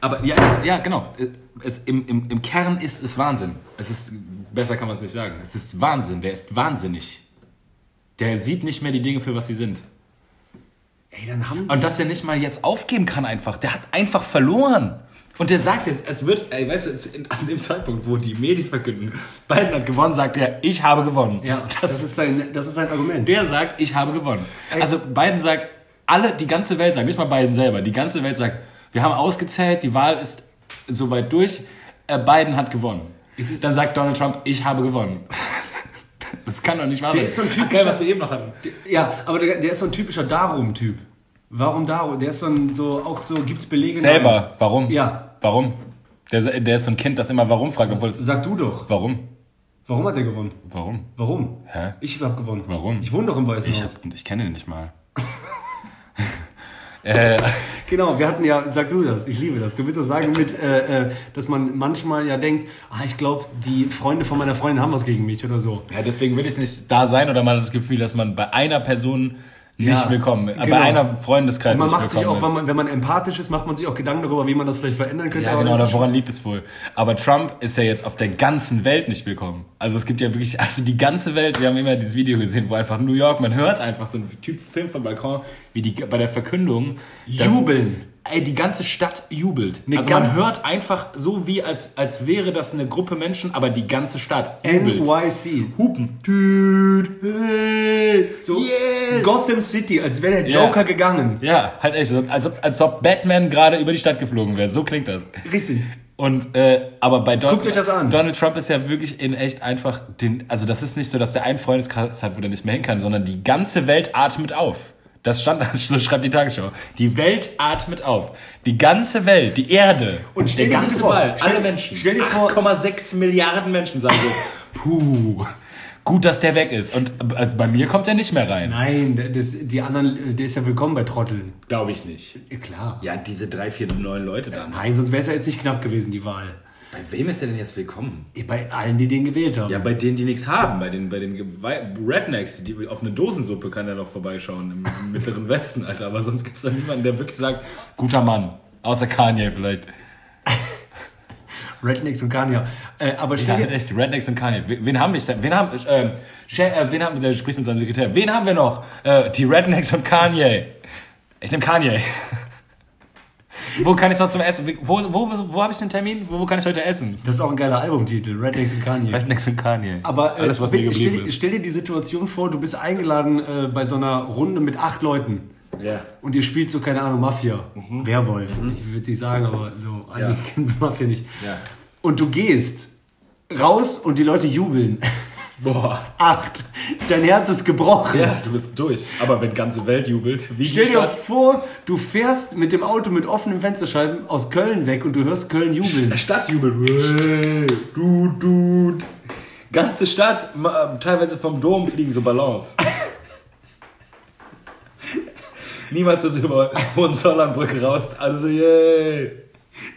Aber ja, es, ja genau. Es, im, im, Im Kern ist es Wahnsinn. Es ist, besser kann man es nicht sagen. Es ist Wahnsinn. Der ist wahnsinnig. Der sieht nicht mehr die Dinge für was sie sind. Ey, dann haben Und dass er nicht mal jetzt aufgeben kann einfach. Der hat einfach verloren. Und der sagt, es, es wird, ey, weißt du, an dem Zeitpunkt, wo die Medien verkünden, Biden hat gewonnen, sagt er, ich habe gewonnen. Ja, das, ist sein, das ist sein Argument. Der sagt, ich habe gewonnen. Also Biden sagt, alle, die ganze Welt sagt, nicht mal Biden selber, die ganze Welt sagt, wir haben ausgezählt, die Wahl ist soweit durch, äh, Biden hat gewonnen. Dann sagt Donald Trump, ich habe gewonnen. [LAUGHS] Das kann doch nicht wahr Der sein. ist so ein typischer- geil, was wir eben noch hatten. Ja, aber der, der ist so ein typischer Darum-Typ. Warum Darum? Der ist so ein, so, auch so, gibt's Belege? Selber, warum? Ja. Warum? Der, der ist so ein Kind, das immer warum fragt, obwohl es... Sag du doch. Warum? Warum hat er gewonnen? Warum? Warum? Hä? Ich habe gewonnen. Warum? Ich wohne doch im Weißen Ich, Haus. ich kenne den nicht mal. [LAUGHS] äh, Genau, wir hatten ja, sag du das, ich liebe das. Du willst das sagen mit, äh, äh, dass man manchmal ja denkt, ah, ich glaube, die Freunde von meiner Freundin haben was gegen mich oder so. Ja, deswegen will ich nicht da sein oder mal das Gefühl, dass man bei einer Person nicht Ja, willkommen ist. genau. Bei einer Freundeskreis man nicht macht sich auch, wenn man, wenn man empathisch ist, macht man sich auch Gedanken darüber, wie man das vielleicht verändern könnte. Ja, aber genau, woran liegt es wohl? Aber Trump ist ja jetzt auf der ganzen Welt nicht willkommen. Also es gibt ja wirklich, also die ganze Welt, wir haben immer dieses Video gesehen, wo einfach New York, man hört einfach so ein Typ Film vom Balkon, wie die bei der Verkündung Jubeln. Ey, die ganze Stadt jubelt. Eine also man hört einfach so wie, als, als wäre das eine Gruppe Menschen, aber die ganze Stadt jubelt. NYC. Hupen. Dude, hey. So Yes. Gotham City, als wäre der Ja. Joker gegangen. Ja, halt echt, als ob, als ob Batman gerade über die Stadt geflogen wäre. So klingt das. Richtig. Und äh, aber bei Don Guckt euch das an. Donald Trump ist ja wirklich in echt einfach den, also das ist nicht so, dass der einen Freundeskreis hat, wo der nicht mehr hin kann, sondern die ganze Welt atmet auf. Das stand, [LAUGHS] so schreibt die Tagesschau. Die Welt atmet auf. Die ganze Welt, die Erde Und der ganze vor, Ball, stell- alle Menschen. stell dir vor- 8,6 Milliarden Menschen sagen so, puh, gut, dass der weg ist. Und äh, bei mir kommt er nicht mehr rein. Nein, das, die anderen, der ist ja willkommen bei Trotteln. Glaube ich nicht. Klar. Ja, diese drei, vier, neun Leute dann. Nein, sonst wäre es ja jetzt nicht knapp gewesen, die Wahl. Bei wem ist er denn jetzt willkommen? Bei allen, die den gewählt haben. Ja, bei denen, die nichts haben, bei den, bei den Rednecks, die auf eine Dosensuppe kann er noch vorbeischauen im, im [LAUGHS] mittleren Westen, Alter. Aber sonst gibt es da niemanden, der wirklich sagt, guter Mann. Außer Kanye vielleicht. [LAUGHS] Rednecks und Kanye. Äh, aber Ja, echt, die Rednecks und Kanye. Wen, haben wir denn? Wen haben, ähm, äh, wen haben, der spricht mit seinem Sekretär. Wen haben wir noch? Äh, die Rednecks und Kanye. Ich nehme Kanye. Wo kann ich noch zum Essen? Wo, wo, wo, wo habe ich den Termin? Wo, wo kann ich heute essen? das ist auch ein geiler Albumtitel, Rednecks und Kanye. Rednecks und Kanye. Aber äh, Alles, was mir stell, geblieben ist. stell dir die Situation vor, du bist eingeladen äh, bei so einer Runde mit acht Leuten. Ja. Und ihr spielt so, keine Ahnung, Mafia. Mhm. Werwolf. Ich würde nicht sagen, aber so, einige kennen Mafia nicht. Ja. Und du gehst raus und die Leute jubeln. Boah. Acht. Dein Herz ist gebrochen. Ja, du bist durch. Aber wenn ganze Welt jubelt, wie Stell dir vor, du fährst mit dem Auto mit offenen Fensterscheiben aus Köln weg und du hörst Köln jubeln. Stadt jubelt. Hey, du, du. Ganze Stadt, teilweise vom Dom fliegen so Ballons. [LAUGHS] Niemals so über Hohenzollernbrücke raus. Alle so, yay.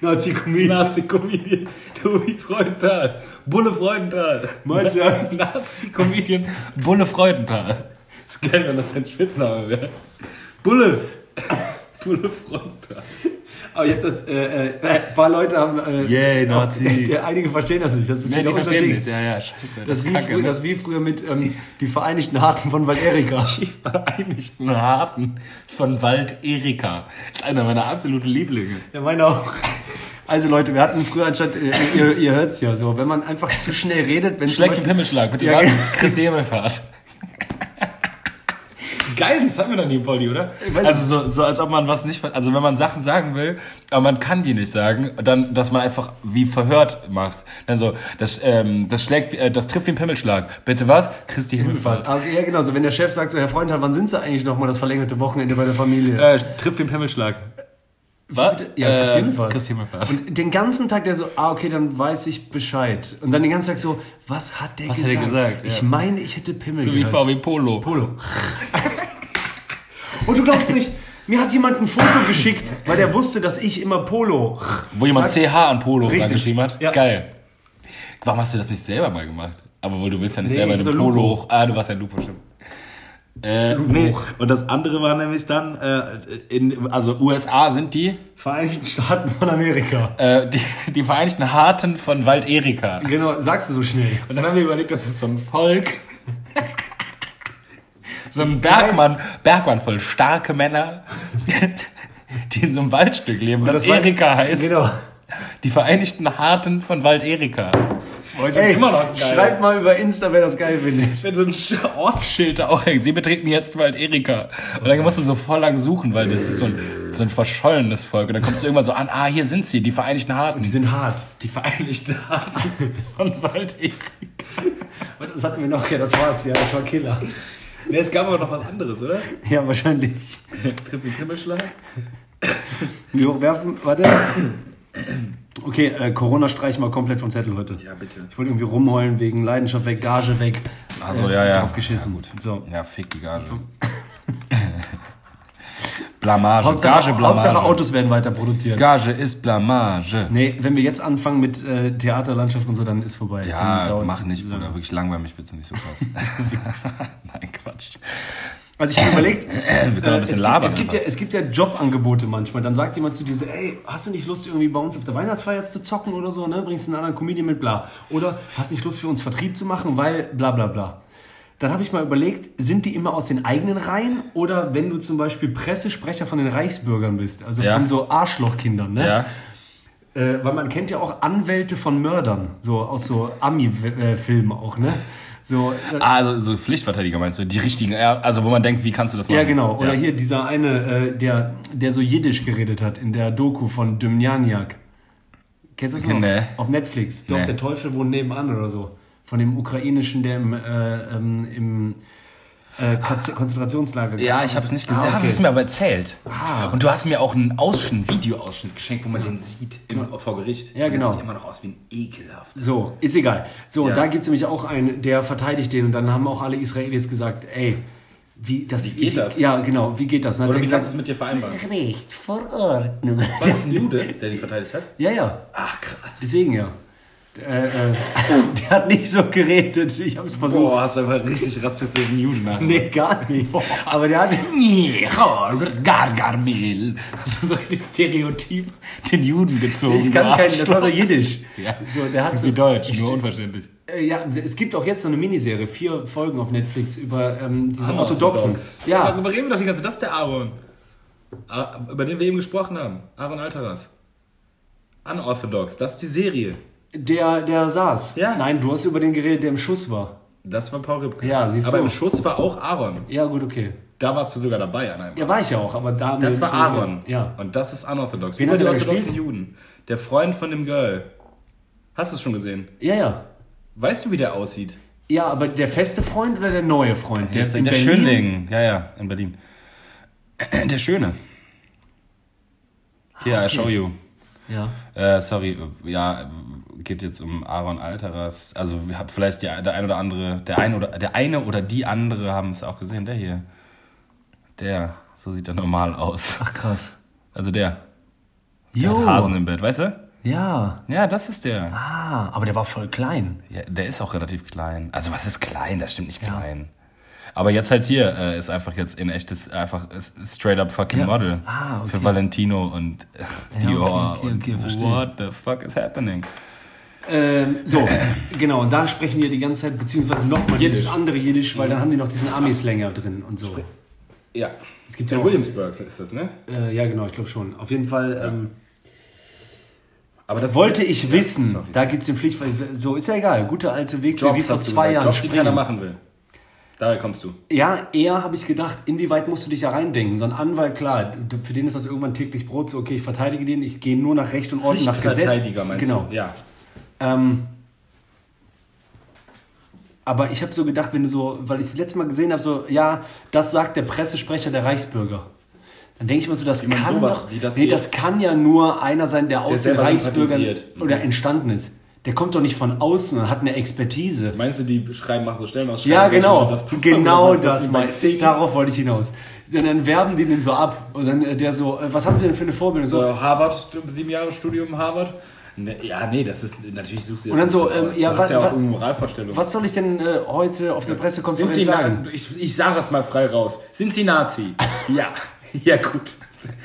Nazi-Comedian. Nazi-Comedian. Tobi Freudenthal. Bulle Freudenthal. Meinst du? Nazi-Comedian Bulle Freudenthal. Das ist geil, wenn das sein Spitzname wäre. Bulle. Bulle Freudenthal. Aber ich hab das, äh, äh, ein paar Leute haben. Äh, Yay, Nazi. Ja, einige verstehen das nicht. Das ist Nee, wieder unser verstehen Ding. das. Ja, ja, scheiße. Das ist, wie Kacke, früher, ne? das ist wie früher mit ähm, die Vereinigten Harten von Valerica. [LAUGHS] Die Vereinigten Harten von Wald Erika. Ist einer meiner absoluten Lieblinge. Ja, meine auch. Also Leute, wir hatten früher anstatt, äh, ihr, ihr hört's ja so, wenn man einfach zu schnell redet, wenn Schleck zum den Pimmelschlag mit dem Ja, ja. [LAUGHS] Christi Himmelfahrt. Geil, das haben wir noch nie im Polly, oder? Also so, so als ob man was nicht, also wenn man Sachen sagen will, aber man kann die nicht sagen, dann, dass man einfach wie verhört macht. Dann so, das, ähm, das schlägt, äh, das trifft wie ein Pimmelschlag. Bitte was? Christi Himmelfahrt. Ah, Ja, genau. So, wenn der Chef sagt, so, Herr Freund, wann sind Sie eigentlich nochmal das verlängerte Wochenende bei der Familie? Äh, trifft wie ein Pimmelschlag. Was? Ja, Christi Himmelfahrt. Christi Himmelfahrt. Und den ganzen Tag der so, ah, okay, dann weiß ich Bescheid. Und dann den ganzen Tag so, was hat der Was hat gesagt? er gesagt, Ich ja. meine, ich hätte Pimmel So wie gehört. VW Polo. Polo. Und du glaubst nicht, mir hat jemand ein Foto geschickt, weil der wusste, dass ich immer Polo. Wo jemand CH an Polo geschrieben hat? Ja. Geil. Warum hast du das nicht selber mal gemacht? Aber du willst ja nicht Nee, selber einem Polo hoch. Ah, du warst ja Lupo, stimmt. Äh, nee. Und das andere war nämlich dann, äh, in, also USA sind die, Vereinigten Staaten von Amerika. äh, die, die Vereinigten Harten von Wald Erika. Genau, sagst du so schnell. Und dann haben wir überlegt, das ist so ein Volk, so ein Bergmann, Bergmann voll starke Männer, die in so einem Waldstück leben, das, das war- Erika heißt. Genau. Die Vereinigten Harten von Wald Erika. Heute Ey, immer noch geil. schreibt mal über Insta, wer das geil findet. wenn so ein Sch- Ortsschild da auch hängt. Sie betreten jetzt Wald Erika. Und dann musst du so voll lang suchen, weil das ist so ein, so ein verschollenes Volk. Und dann kommst du irgendwann so an, ah, hier sind sie, die Vereinigten Harten. Die sind hart. die Vereinigten Harten [LAUGHS] von Wald Erika. Das hatten wir noch, ja, das war's, ja, das war Killer. Nee, es gab aber noch was anderes, oder? Ja, wahrscheinlich. Triff den Himmelschlag. Wie hoch werfen? Warte. Okay, äh, Corona streichen wir komplett vom Zettel heute. Ja, bitte. Ich wollte irgendwie rumheulen wegen Leidenschaft weg, Gage weg. Ach so, ja, ja. Drauf geschissen. So. Ja, fick die Gage. [LAUGHS] Blamage. Hauptsache, Gage, Blamage. Hauptsache Autos werden weiter produziert. Gage ist Blamage. Nee, wenn wir jetzt anfangen mit äh, Theaterlandschaft und so, dann ist vorbei. Ja, mach nicht. Bruder. Wirklich langweil mich bitte nicht so krass. [LAUGHS] [LAUGHS] Nein, Quatsch. Also ich habe überlegt, [CLEARS THROAT] Wir können auch ein es, gibt, labern. es, gibt ja, es gibt ja Jobangebote manchmal. Dann sagt jemand zu dir so, ey, hast du nicht Lust, irgendwie bei uns auf der Weihnachtsfeier zu zocken oder so, ne? Bringst einen anderen Comedian mit, bla. Oder hast nicht Lust für uns Vertrieb zu machen, weil bla bla bla. Dann habe ich mal überlegt, sind die immer aus den eigenen Reihen oder wenn du zum Beispiel Pressesprecher von den Reichsbürgern bist, also Ja. von so Arschlochkindern, ne? ja? Äh, weil man kennt ja auch Anwälte von Mördern, so aus so Ami-Filmen auch, ne? So, Ah, also so Pflichtverteidiger meinst du? Die richtigen, also wo man denkt, wie kannst du das machen? Ja, genau. Oder Ja. hier dieser eine, äh, der, der so Jiddisch geredet hat in der Doku von Dymjaniak. Kennst du das noch? Nee. Auf Netflix. Doch, Nee. der Teufel wohnt nebenan oder so. Von dem ukrainischen, der im, äh, ähm, im äh, Konzentrationslager Ja, ich habe es nicht gesehen. Ah, Hast okay. du es mir aber erzählt. Ah. Und du hast mir auch einen Ausschnitt, einen Videoausschnitt geschenkt, wo man den sieht im, vor Gericht. Ja, Und genau. Das sieht immer noch aus wie ein ekelhaft. So, ist egal. So, Ja. da gibt es nämlich auch einen, der verteidigt den und dann haben auch alle Israelis gesagt, ey, wie, das, Wie geht das? Ja, genau, wie geht das? Und Oder wie er kannst du es mit dir vereinbaren? gesagt, Recht vor Ordnung. War das ein Jude, der die verteidigt hat? ja, ja. Ach, krass. Deswegen ja. Äh, äh, [LAUGHS] der hat nicht so geredet. Ich hab's versucht. Boah, hast du einfach richtig rassistischen Juden nach. Nee, gar nicht. Aber der hat. Nee, Gargamel. Hast du so richtig Stereotyp den Juden gezogen? Ich kann du kein, das war so. Jiddisch. Ja. So, der hat so, Wie Deutsch, nur unverständlich. Äh, ja, es gibt auch jetzt so eine Miniserie, vier Folgen auf Netflix über ähm, diese Unorthodox. Orthodoxen. Ja. Ja, Darüber reden wir doch die ganze Zeit. Das ist der Aaron. Ah, Über den wir eben gesprochen haben. Aaron Alteras. Unorthodox. Das ist die Serie. Der, der saß. Ja. Nein, du hast über den geredet, der im Schuss war. Das war Paul Ripke. Ja, siehst Aber du. im Schuss war auch Aaron. Ja, gut, okay. Da warst du sogar dabei an einem. Ja, war ich ja auch, aber da Das war Aaron. Ja. Und das ist unorthodox. Wen Nur hat die orthodoxen? Juden. Der Freund von dem Girl. Hast du es schon gesehen? Ja, ja. Weißt du, wie der aussieht? Ja, aber der feste Freund oder der neue Freund? Der ist in der Berlin? Schönling. Ja, ja, in Berlin. [CLEARS THROAT] Der Schöne. I okay. show you. Ja. Äh, sorry, ja, geht jetzt um Aaron Alterers. Also habt vielleicht die, der ein oder andere, der eine oder der eine oder die andere haben es auch gesehen. Der hier, der, so sieht er normal aus. Ach krass. Also der, der Jo. hat Hasen im Bett, weißt du? Ja. Ja, das ist der. Ah, aber der war voll klein. Ja, der ist auch relativ klein. Also was ist klein? Das stimmt nicht klein. Aber jetzt halt hier äh, ist einfach jetzt in echtes einfach straight up fucking Ja. Model Ah, okay. für Valentino und äh, Ja, Dior okay, okay, und verstehe. what the fuck is happening? Ähm, so, genau, und da sprechen die ja die ganze Zeit, beziehungsweise nochmal dieses andere Jiddisch, weil dann haben die noch diesen Ami-Slanger drin und so. Ja, Es gibt ja auch, Williamsburg ist das, ne? äh, ja genau, ich glaube schon. Auf jeden Fall ähm, Aber das wollte ich wissen, sorry. da gibt es den Pflichtfall, so ist ja egal, gute alte Weg, wie Jobs vor hast du zwei. Jahren. Jobs, die keiner machen will. Daher kommst du. Ja, eher habe ich gedacht, inwieweit musst du dich da reindenken? So ein Anwalt, klar, für den ist das irgendwann täglich Brot, so okay, ich verteidige den, ich gehe nur nach Recht und Ordnung, nach Gesetz. Pflichtverteidiger meinst genau. du? Ja. Ähm, aber ich habe so gedacht, wenn du so, weil ich das letzte Mal gesehen habe, so, ja, das sagt der Pressesprecher der Reichsbürger. Dann denke ich mir so, das kann sowas- doch, wie das nee, das kann ja nur einer sein, der aus den Reichsbürgern oder entstanden ist. Der kommt doch nicht von außen und hat eine Expertise. Meinst du, die schreiben, machen so Stellen aus Ja, genau. Das genau das, mein, darauf wollte ich hinaus. Und dann werben die den so ab und dann äh, der so, äh, was haben sie denn für eine Vorbildung? So, So, Harvard, sieben Jahre Studium Harvard. Ne, ja, nee, das ist, natürlich suchst du das Und dann so, ähm, ja, du hast wa- ja auch Moralvorstellung. was soll ich denn äh, heute auf der Sind Pressekonferenz Sie, sagen? Ich, ich sage es mal frei raus. Sind Sie Nazi? [LAUGHS] ja. Ja, gut.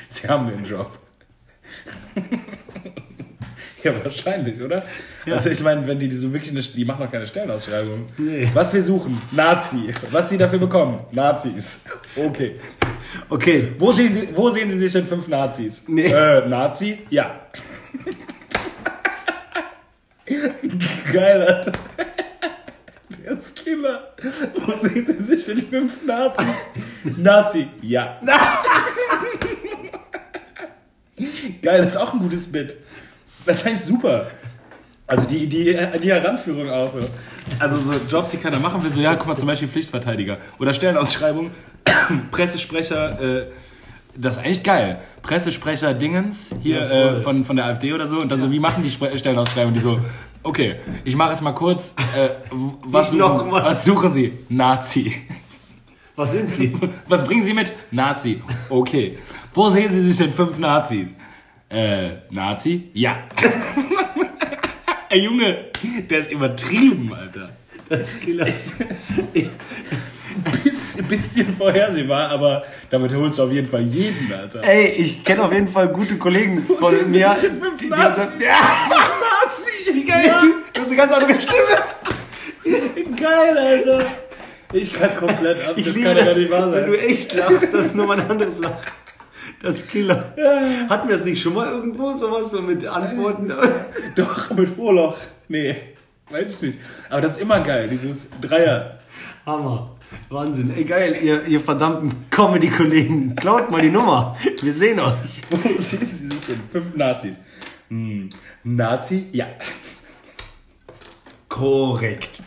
Sie haben den Job. [LAUGHS] ja, wahrscheinlich, oder? [LAUGHS] Also ich meine, wenn die, die so wirklich eine, die machen doch keine Stellenausschreibung. Nee. Was wir suchen, Nazi. Was sie dafür bekommen, Nazis. Okay. Okay, Wo sehen Sie, wo sehen sie sich in fünf Nazis? Nee. Äh, Nazi? Ja. Geil, Alter. Der ist Killer. Wo sehen Sie sich in fünf Nazis? Nazi? Ja. [LAUGHS] Geil, das ist auch ein gutes Bit. Das eigentlich super. Also die, die, die Heranführung auch so. Also so Jobs, die keiner machen will, so ja, guck mal, zum Beispiel Pflichtverteidiger. Oder Stellenausschreibung, [CLEARS THROAT] Pressesprecher, äh, das ist eigentlich geil. Pressesprecher Dingens, hier Ja, äh, von, von der AfD oder so. Und dann so, wie machen die Spre Stellenausschreibung? Die so, okay, ich mache es mal kurz. Äh, [LAUGHS] was, suchen, was suchen Sie? Nazi. [LAUGHS] was sind sie? [LAUGHS] Was bringen Sie mit? Nazi. Okay. Wo sehen Sie sich denn fünf Nazis? Äh, Nazi? Ja. Ey, Junge, der ist übertrieben, Alter. Das ist Killer. Biss, bisschen vorhersehbar, aber damit holst du auf jeden Fall jeden, Alter. Ey, ich kenne auf jeden Fall gute Kollegen von Sie mir. in fünf die haben gesagt, Ja, Nazi! wie geil. Du hast eine ganz andere Stimme. Geil, Alter. Ich kann komplett ab, Ich das liebe kann ja das, nicht wahr wenn du sein. echt lachst, das ist nur mein anderes Lachen. Das Killer. Hatten wir das nicht schon mal irgendwo, sowas so mit Antworten? [LAUGHS] Doch, mit Vorloch. Nee, weiß ich nicht. Aber das ist immer geil, dieses Dreier. Hammer. Wahnsinn. Ey, geil, ihr, ihr verdammten Comedy-Kollegen. Klaut mal die Nummer. Wir sehen euch. [LAUGHS] Wo sehen Sie sich in fünf Nazis? Hm, Nazi? Ja. Korrekt.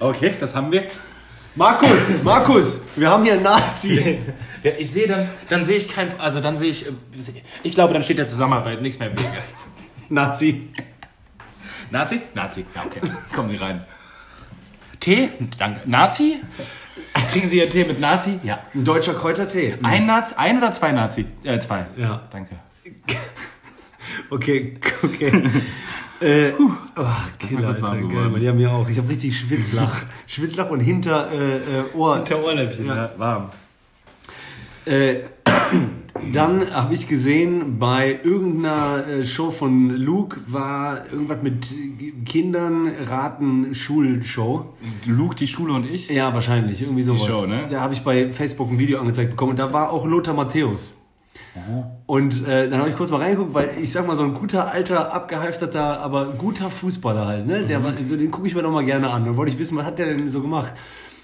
Okay, das haben wir. Markus, Markus, wir haben hier einen Nazi. [LAUGHS] Ja, ich sehe dann, dann sehe ich kein, also dann sehe ich, ich glaube, dann steht der Zusammenarbeit nichts mehr im Wege. [LAUGHS] Nazi. Nazi? Nazi. Ja, okay. Kommen Sie rein. Tee? Danke. Nazi? Trinken Sie Ihren Tee mit Nazi? Ja. Ein deutscher Kräutertee. Ein Nazi? Ein oder zwei Nazi? Äh, zwei. Ja. Danke. [LAUGHS] Okay, okay. Äh, oh, Killer, kurz warm Alter, geil, geworden. Die mir auch. Ich habe richtig Schwitzlach. [LAUGHS] Schwitzlach und hinter äh, äh, Ohr. Der Ohrläppchen, Ja. ja. warm. Äh, [CLEARS THROAT] dann habe ich gesehen, bei irgendeiner äh, Show von Luke war irgendwas mit Kindern raten Schulshow. Luke, die Schule und ich? Ja, wahrscheinlich, irgendwie sowas. Show, ne? Da habe ich bei Facebook ein Video angezeigt bekommen und da war auch Lothar Matthäus. Und äh, dann habe ich kurz mal reingeguckt, weil ich sag mal, so ein guter, alter, abgehalfterter, aber guter Fußballer halt, ne? Der war, also den gucke ich mir doch mal gerne an. Dann wollte ich wissen, was hat der denn so gemacht?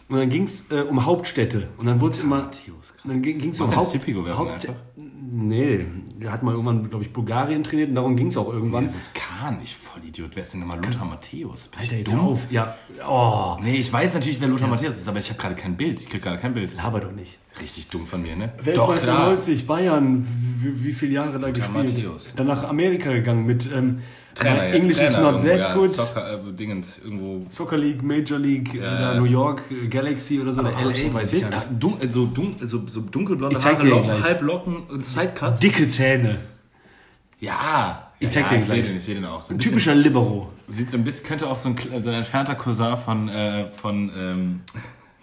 Und dann ging es äh, um Hauptstädte. Und dann wurde es immer. Matthäus, krass. Dann ging es um Haupt, Haupt? Nee, der hat mal irgendwann, glaube ich, Bulgarien trainiert und darum ging es auch irgendwann. Das ist Kahn, ich Vollidiot. Wer ist denn nochmal Lothar Matthäus? Bin Alter, jetzt dumm? auf. Ja, oh, Nee, ich weiß natürlich, wer Lothar Matthäus ist, aber ich habe gerade kein Bild. Ich kriege gerade kein Bild. laber doch nicht. Richtig dumm von mir, ne? Weltmeister klar. 90, Bayern, wie, wie viele Jahre da gespielt? Matthäus. Dann nach Amerika gegangen mit ähm, Trainer, ja. English is Trainer not irgendwo, that ja, good. Soccer, äh, Dingens, irgendwo. Soccer League, Major League, äh, Ja, ja. New York, äh, Galaxy oder so, oder LA, weiß ich gar nicht. Dun so, dun so, so dunkelblonde Haare, Locken. Halblocken und Sidecut. Dicke Zähne. Ja. Ich zeig ja, dir den gleich. den, ich sehe den auch. So ein Ein bisschen, typischer Libero. sieht so ein bisschen, könnte auch so ein, so ein entfernter Cousin von, äh, von ähm,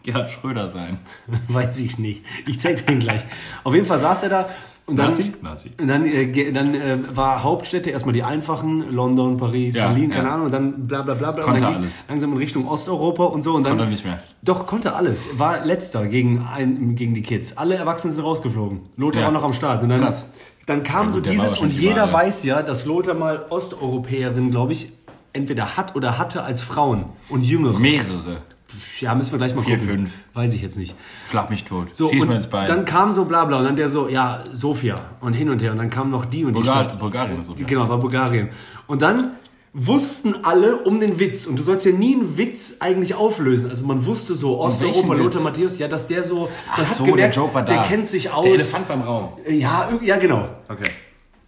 Gerhard Schröder sein. [LAUGHS] Weiß ich nicht. Ich zeig dir den gleich. Auf jeden Fall saß er da und dann, Nazi? Nazi. Und dann, äh, dann äh, war Hauptstädte erstmal die einfachen, London, Paris, Ja, Berlin, ja. keine Ahnung, und dann bla bla bla bla. Konnte und dann alles. langsam in Richtung Osteuropa und so. Und dann, Konnte nicht mehr. Doch, konnte alles. War letzter gegen, ein, gegen die Kids. Alle Erwachsenen sind rausgeflogen. Lothar Ja. war noch am Start. Und dann, Krass. dann kam Ja, so gut, der war dieses, und jeder ja. weiß ja, dass Lothar mal Osteuropäerin, glaube ich, entweder hat oder hatte als Frauen und Jüngere. Mehrere. Ja, müssen wir gleich mal Vier, gucken. fünf. Weiß ich jetzt nicht. Schlag mich tot. So, Schieß mir ins Bein. dann kam so bla bla und dann der so, ja, Sofia und hin und her und dann kam noch die und die Bulgar Stadt. Bulgarien ist so. viel. Genau, war Bulgarien. Und dann wussten alle um den Witz und du sollst ja nie einen Witz eigentlich auflösen. Also man wusste so, Osteuropa, Lothar? Matthäus, ja, dass der so, Ach so, gemerkt, der Joke war da. der kennt sich aus. Der Elefant war im Raum. Ja, ja, genau. Okay.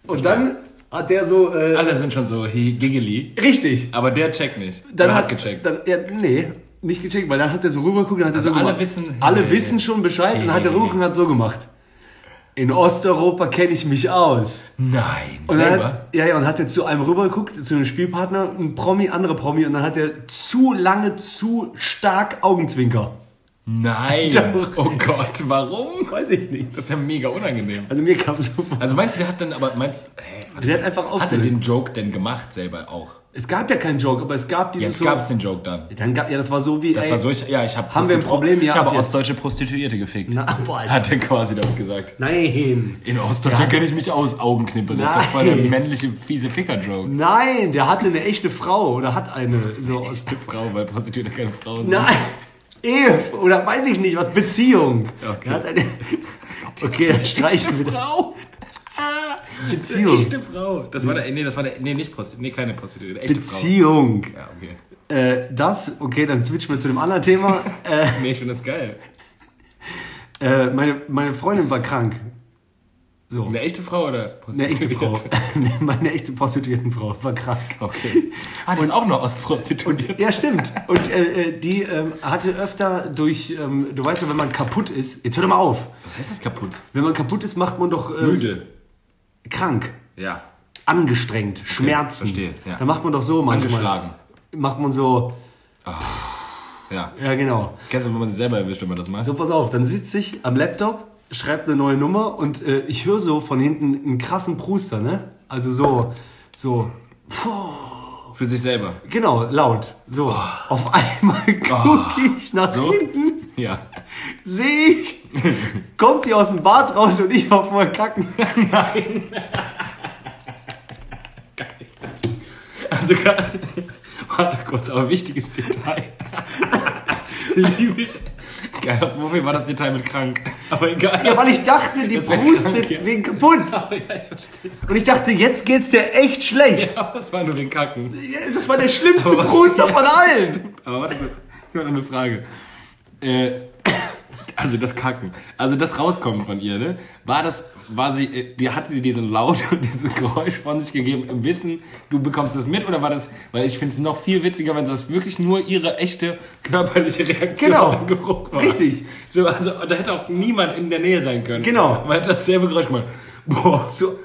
Und dann hat der so, äh, Alle sind schon so hi- giggly, richtig. aber der checkt nicht. Dann hat hat gecheckt. Dann, ja, nee, nicht gecheckt, weil dann hat er so rübergeguckt und hat er Also so alle gemacht. wissen- alle Hey. wissen schon Bescheid und dann hat er rübergeguckt und hat so gemacht. In Osteuropa kenne ich mich aus. Nein. Und Selber? hat, ja, ja, und hat er zu einem rübergeguckt, zu einem Spielpartner, ein Promi, andere Promi, und dann hat er zu lange, zu stark Augenzwinker. Nein. Doch. Oh Gott, warum? Weiß ich nicht. Das ist ja mega unangenehm. Also mir kam so. Also meinst du, der hat dann aber, meinst hä, warte, Der hat einfach hat er aufgelöst. den Joke denn gemacht selber auch? Es gab ja keinen Joke, aber es gab dieses Jetzt so. gab's den Joke dann. Dann gab, ja, das war so wie. Das ey, war so, ich, ja, ich habe Haben wir ein Problem? Ja, Ich habe jetzt. ostdeutsche Prostituierte gefickt. Na, boah, Alter. Hat er quasi damit gesagt. Nein. In Ostdeutschland kenne ich mich aus, Augenknippe. Das ist doch voll der Nein. männliche, fiese Ficker-Joke. Nein, der hatte eine echte Frau oder hat eine so aus. Frau, weil Prostituierte keine Frauen sind. Nein. Ehe oder weiß ich nicht was, Beziehung. Okay. Er hat eine. [LAUGHS] Okay, [LAUGHS] dann streichen wir. Frau. [LAUGHS] Beziehung. Echte Frau. Das war der, nee, das war der, nee, nicht Prostituierte, nee, keine Prostituierte, echte Beziehung. Frau. Ja, okay. Äh, das, okay, dann switchen wir zu dem anderen Thema. äh, Nee, ich finde das geil. äh, meine, meine Freundin war krank. So. Eine echte Frau oder Eine Prostituierte? echte Frau. [LAUGHS] meine echte Prostituiertenfrau war krank. Okay. Ah, das ist auch noch Ostprostituierte. Ja, stimmt. [LAUGHS] Und äh, äh, die ähm, hatte öfter durch, ähm, du weißt ja, wenn man kaputt ist, jetzt hör doch mal auf. Was heißt das kaputt? Wenn man kaputt ist, macht man doch äh, Müde. krank, Ja. angestrengt, Schmerzen. verstehe, ja. Da macht man doch so manchmal. Angeschlagen. Macht man so, Ja. ja genau. Kennst du, wenn man sich selber erwischt, wenn man das macht? So, pass auf, dann sitze ich am Laptop, schreibe eine neue Nummer und äh, ich höre so von hinten einen krassen Pruster, ne? Also so, so, Für sich selber. genau, laut. So, auf einmal gucke ich nach So? hinten, Ja. sehe ich, kommt die aus dem Bad raus und ich war vorher kacken. [LAUGHS] Also, warte kurz, aber wichtiges Detail. Liebe ich. Geil, wofür war das Detail mit krank? Aber egal. Ja, weil ich dachte, die Das krank, ja. wegen kaputt. [LAUGHS] Aber ja, ich verstehe. Und ich dachte, jetzt geht's dir echt schlecht. Aber es war nur den Kacken. Das war der schlimmste Pruster von [LAUGHS] allen. Aber warte kurz, ich habe noch eine Frage. Äh, also das Kacken, also das Rauskommen von ihr, ne? War das, war sie, äh, die hatte sie diesen Laut [LAUGHS] und dieses Geräusch von sich gegeben im Wissen, du bekommst das mit oder war das, weil ich finde es noch viel witziger, wenn das wirklich nur ihre echte körperliche Reaktion Genau. auf den Geruch war. Richtig. So, also da hätte auch niemand in der Nähe sein können. Genau. Man hat dasselbe Geräusch gemacht. Boah, Zu,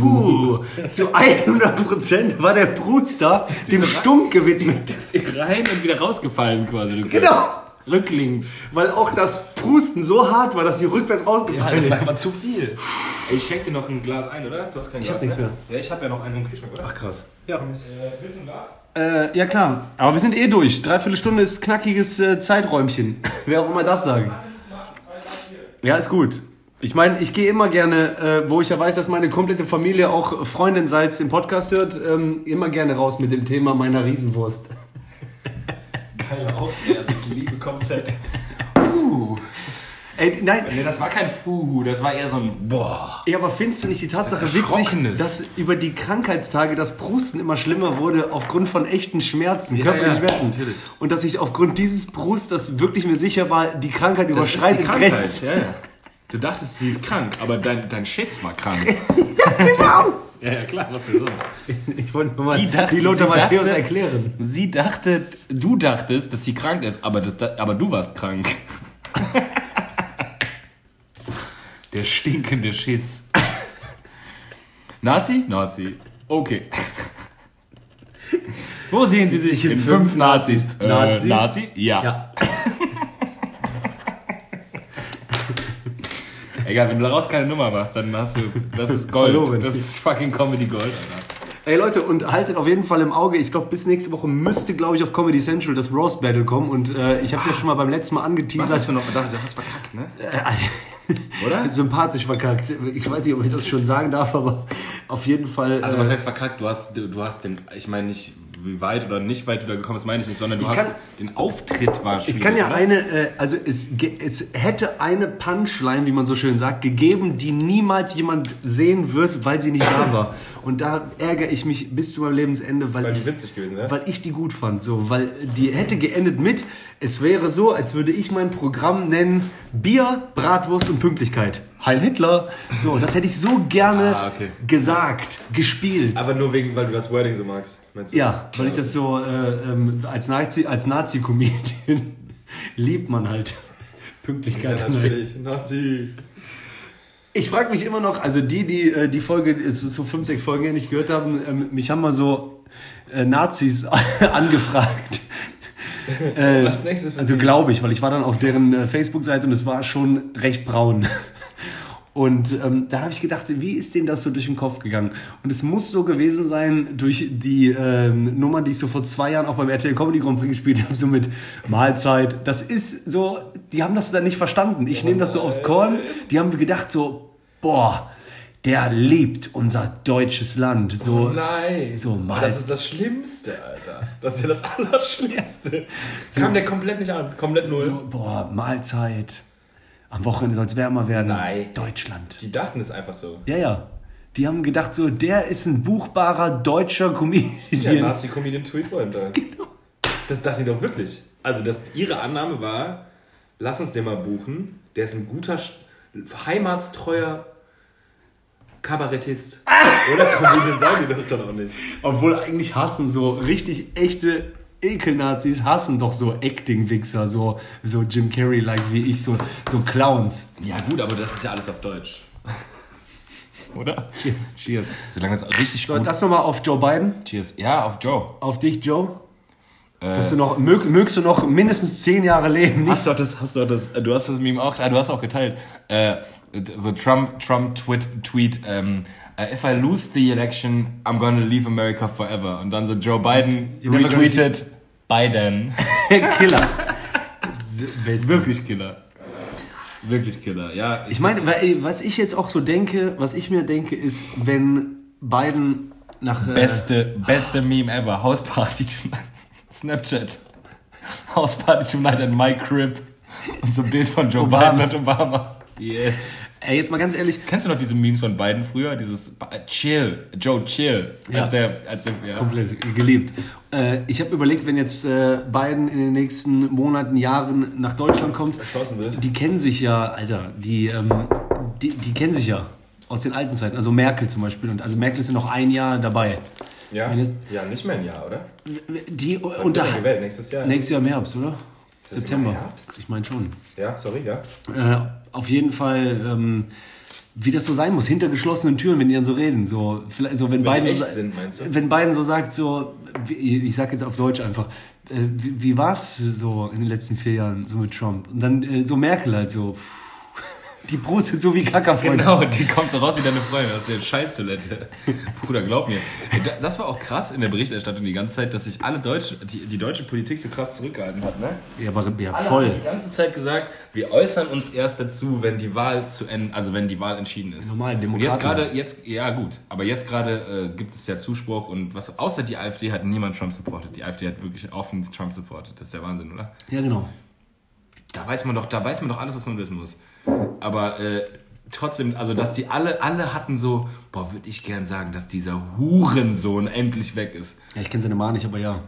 puh, zu 100% war der Pruster dem so Stunk gewidmet. [LAUGHS] das ist rein und wieder rausgefallen quasi. Genau. Rücklinks. Weil auch das Prusten so hart war, dass sie rückwärts rausgefallen das war ist. einfach zu viel. Ey, ich schenk dir noch ein Glas ein, oder? Du hast kein Ich Glas. hab nichts ne? mehr. Ja, ich hab ja noch einen im Kühlschrank, oder? Ach krass. Ja. Äh, willst du ein Glas? Äh, ja klar. Aber wir sind eh durch. Dreiviertel Stunde ist knackiges äh, Zeiträumchen. [LAUGHS] Wer auch immer das sagen. Ja, ist gut. Ich meine, ich gehe immer gerne, äh, wo ich ja weiß, dass meine komplette Familie auch Freundinseits den Podcast hört, ähm, immer gerne raus mit dem Thema meiner Riesenwurst. Geil auch. Also ich liebe komplett. Ey, nein, Nee, das war kein Fuhu, das war eher so ein Boah. Ja, aber findest du nicht die Tatsache Das witzig, dass über die Krankheitstage das Prusten immer schlimmer wurde aufgrund von echten Schmerzen, Ja, körperlichen ja, Schmerzen? natürlich. Und dass ich aufgrund dieses Brusters wirklich mir sicher war, die Krankheit Das ist die überschreitet Krankheit. Grenzen. Ja, ja. Du dachtest, sie ist krank, aber dein, dein Schiss war krank. [LAUGHS] Genau! ja, ja, klar, was denn sonst? Ich wollte nur mal Die die, dachte- Lothar sie Matthäus dachte- erklären. Sie dachte, du dachtest, dass sie krank ist, aber, das, aber du warst krank. [LAUGHS] Der stinkende Schiss. Nazi? Nazi. Okay. Wo sehen Sie sich in fünf Nazis? Äh, Nazi? Nazi? Ja. Ja. Egal, wenn du daraus keine Nummer machst, dann hast du, das ist Gold. Verloren. Das ist fucking Comedy Gold, Alter. Ey Leute, und haltet auf jeden Fall im Auge, ich glaube bis nächste Woche müsste, glaube ich, auf Comedy Central das Roast Battle kommen und äh, ich habe es ja schon mal beim letzten Mal Was angeteasert. hast du noch? Da, du hast verkackt, ne? Oder? [LAUGHS] Sympathisch verkackt. Ich weiß nicht, ob ich das schon sagen darf, aber auf jeden Fall. Also äh, was heißt verkackt? Du hast, du, du hast den, ich meine nicht, wie weit oder nicht weit du da gekommen bist, meine ich nicht, sondern du Ich hast kann- den Auftritt war schwierig. Ich kann ja oder? eine, äh, also es, es hätte eine Punchline, wie man so schön sagt, gegeben, die niemals jemand sehen wird, weil sie nicht da war. Und da ärgere ich mich bis zu meinem Lebensende, weil, Weil die ich, witzig gewesen wäre. weil ich die gut fand. So, weil die hätte geendet mit, es wäre so, als würde ich mein Programm nennen Bier, Bratwurst und Pünktlichkeit. Heil Hitler. So, das hätte ich so gerne Ah, okay. gesagt, gespielt. Aber nur wegen, weil du das Wording so magst, meinst du? Ja, weil ich das so äh, ähm, als Nazi, als Nazi-Comedian [LAUGHS] liebt man halt [LAUGHS] Pünktlichkeit. Ja, natürlich. Nazi. Ich frage mich immer noch, also die, die äh, die Folge, es ist so fünf, sechs Folgen her nicht gehört haben, ähm, mich haben mal so äh, Nazis [LAUGHS] angefragt. Äh, Als nächstes also glaube ich, weil ich war dann auf deren äh, Facebook-Seite und es war schon recht braun. Und ähm, da habe ich gedacht, wie ist denen das so durch den Kopf gegangen? Und es muss so gewesen sein durch die ähm, Nummer, die ich so vor zwei Jahren auch beim RTL Comedy Grand Prix gespielt habe, so mit Mahlzeit. Das ist so, die haben das dann nicht verstanden. Ich nehme das so aufs Korn. Die haben gedacht so, boah, der liebt unser deutsches Land. So, Oh Nein. So, mal. Das ist das Schlimmste, Alter. Das ist ja das Allerschlimmste. [LAUGHS] Kam der komplett nicht an. Komplett null. so, boah, Mahlzeit. Am Wochenende soll es wärmer werden. Nein. Deutschland. Die dachten es einfach so. Ja, ja. Die haben gedacht so, der ist ein buchbarer deutscher Ja, Comedian. Nazi-Comedian Tweet vorhin da. [LAUGHS] Genau. Das dachten die doch wirklich. Also, das, ihre Annahme war, lass uns den mal buchen. Der ist ein guter, heimatstreuer Kabarettist. Oder Comedian sagen die doch dann auch nicht. Obwohl eigentlich hassen so richtig echte Ekelnazis hassen doch so Acting-Wichser, so, so Jim Carrey-like wie ich, so, so Clowns. Ja gut, aber das ist ja alles auf Deutsch. Oder? Cheers. Cheers. Solange das richtig So, gut... das nochmal auf Joe Biden. Cheers. Ja, auf Joe. Auf dich, Joe. Hast du noch, mög, mögst du noch mindestens zehn Jahre leben? Nicht Hast du auch das, hast du auch das, du hast das Meme auch, ah, du hast auch geteilt. Äh, so Trump, Trump tweet, tweet ähm, äh, if I lose the election, I'm gonna leave America forever. Und dann so Joe Biden retweeted Biden. [LAUGHS] Killer. Wirklich Killer. Wirklich Killer. Ja, Ich meine, weil, ey, was ich jetzt auch so denke, was ich mir denke, ist, wenn Biden nach. äh, beste, beste Meme ever. Hausparty tonight. [LAUGHS] Snapchat. Hausparty tonight at my crib. Und so ein Bild von Joe Obama. Biden und Obama. Yes. Ey, jetzt mal ganz ehrlich, Kennst du noch diese Memes von Biden früher? Dieses Chill, Joe Chill. Ja. Als der, als der, ja. komplett geliebt. Äh, ich habe überlegt, wenn jetzt äh, Biden in den nächsten Monaten, Jahren nach Deutschland kommt, Erschossen wird. die kennen sich ja, Alter, die, ähm, die, die kennen sich ja aus den alten Zeiten. Also Merkel zum Beispiel. Und also Merkel ist ja noch ein Jahr dabei. Ja, jetzt- ja, nicht mehr ein Jahr, oder? Die Wann unter wird er gewählt? Nächstes Jahr? nächstes Jahr im Herbst, oder? September. Ich meine schon. Ja, sorry, ja. Äh, auf jeden Fall, ähm, wie das so sein muss, hinter geschlossenen Türen, wenn die dann so reden. So, vielleicht, so wenn, Wenn Biden die so, sind, wenn Biden so sagt, so, ich sag jetzt auf Deutsch einfach, äh, wie, wie war's so in den letzten vier Jahren so mit Trump? Und dann äh, so Merkel halt so, die brustet so wie Kackerfreunde. Genau, die kommt so raus wie deine Freundin aus der Scheißtoilette. Bruder, glaub mir. Das war auch krass in der Berichterstattung die ganze Zeit, dass sich alle Deutsche, die, die deutsche Politik so krass zurückgehalten hat, ne? Ja, aber ja, Alle voll. haben die ganze Zeit gesagt, wir äußern uns erst dazu, wenn die Wahl zu Ende, also wenn die Wahl entschieden ist. Normal, Und Demokraten jetzt gerade, jetzt, ja gut, aber jetzt gerade äh, gibt es ja Zuspruch und was, außer die AfD hat niemand Trump supportet. Die AfD hat wirklich offen Trump supportet. Das ist der Wahnsinn, oder? Ja, genau. da weiß man doch, da weiß man doch alles, was man wissen muss. Aber äh, trotzdem, also dass die alle, alle hatten so, boah, würde ich gern sagen, dass dieser Hurensohn endlich weg ist. Ja, ich kenne seine Mann nicht, aber ja.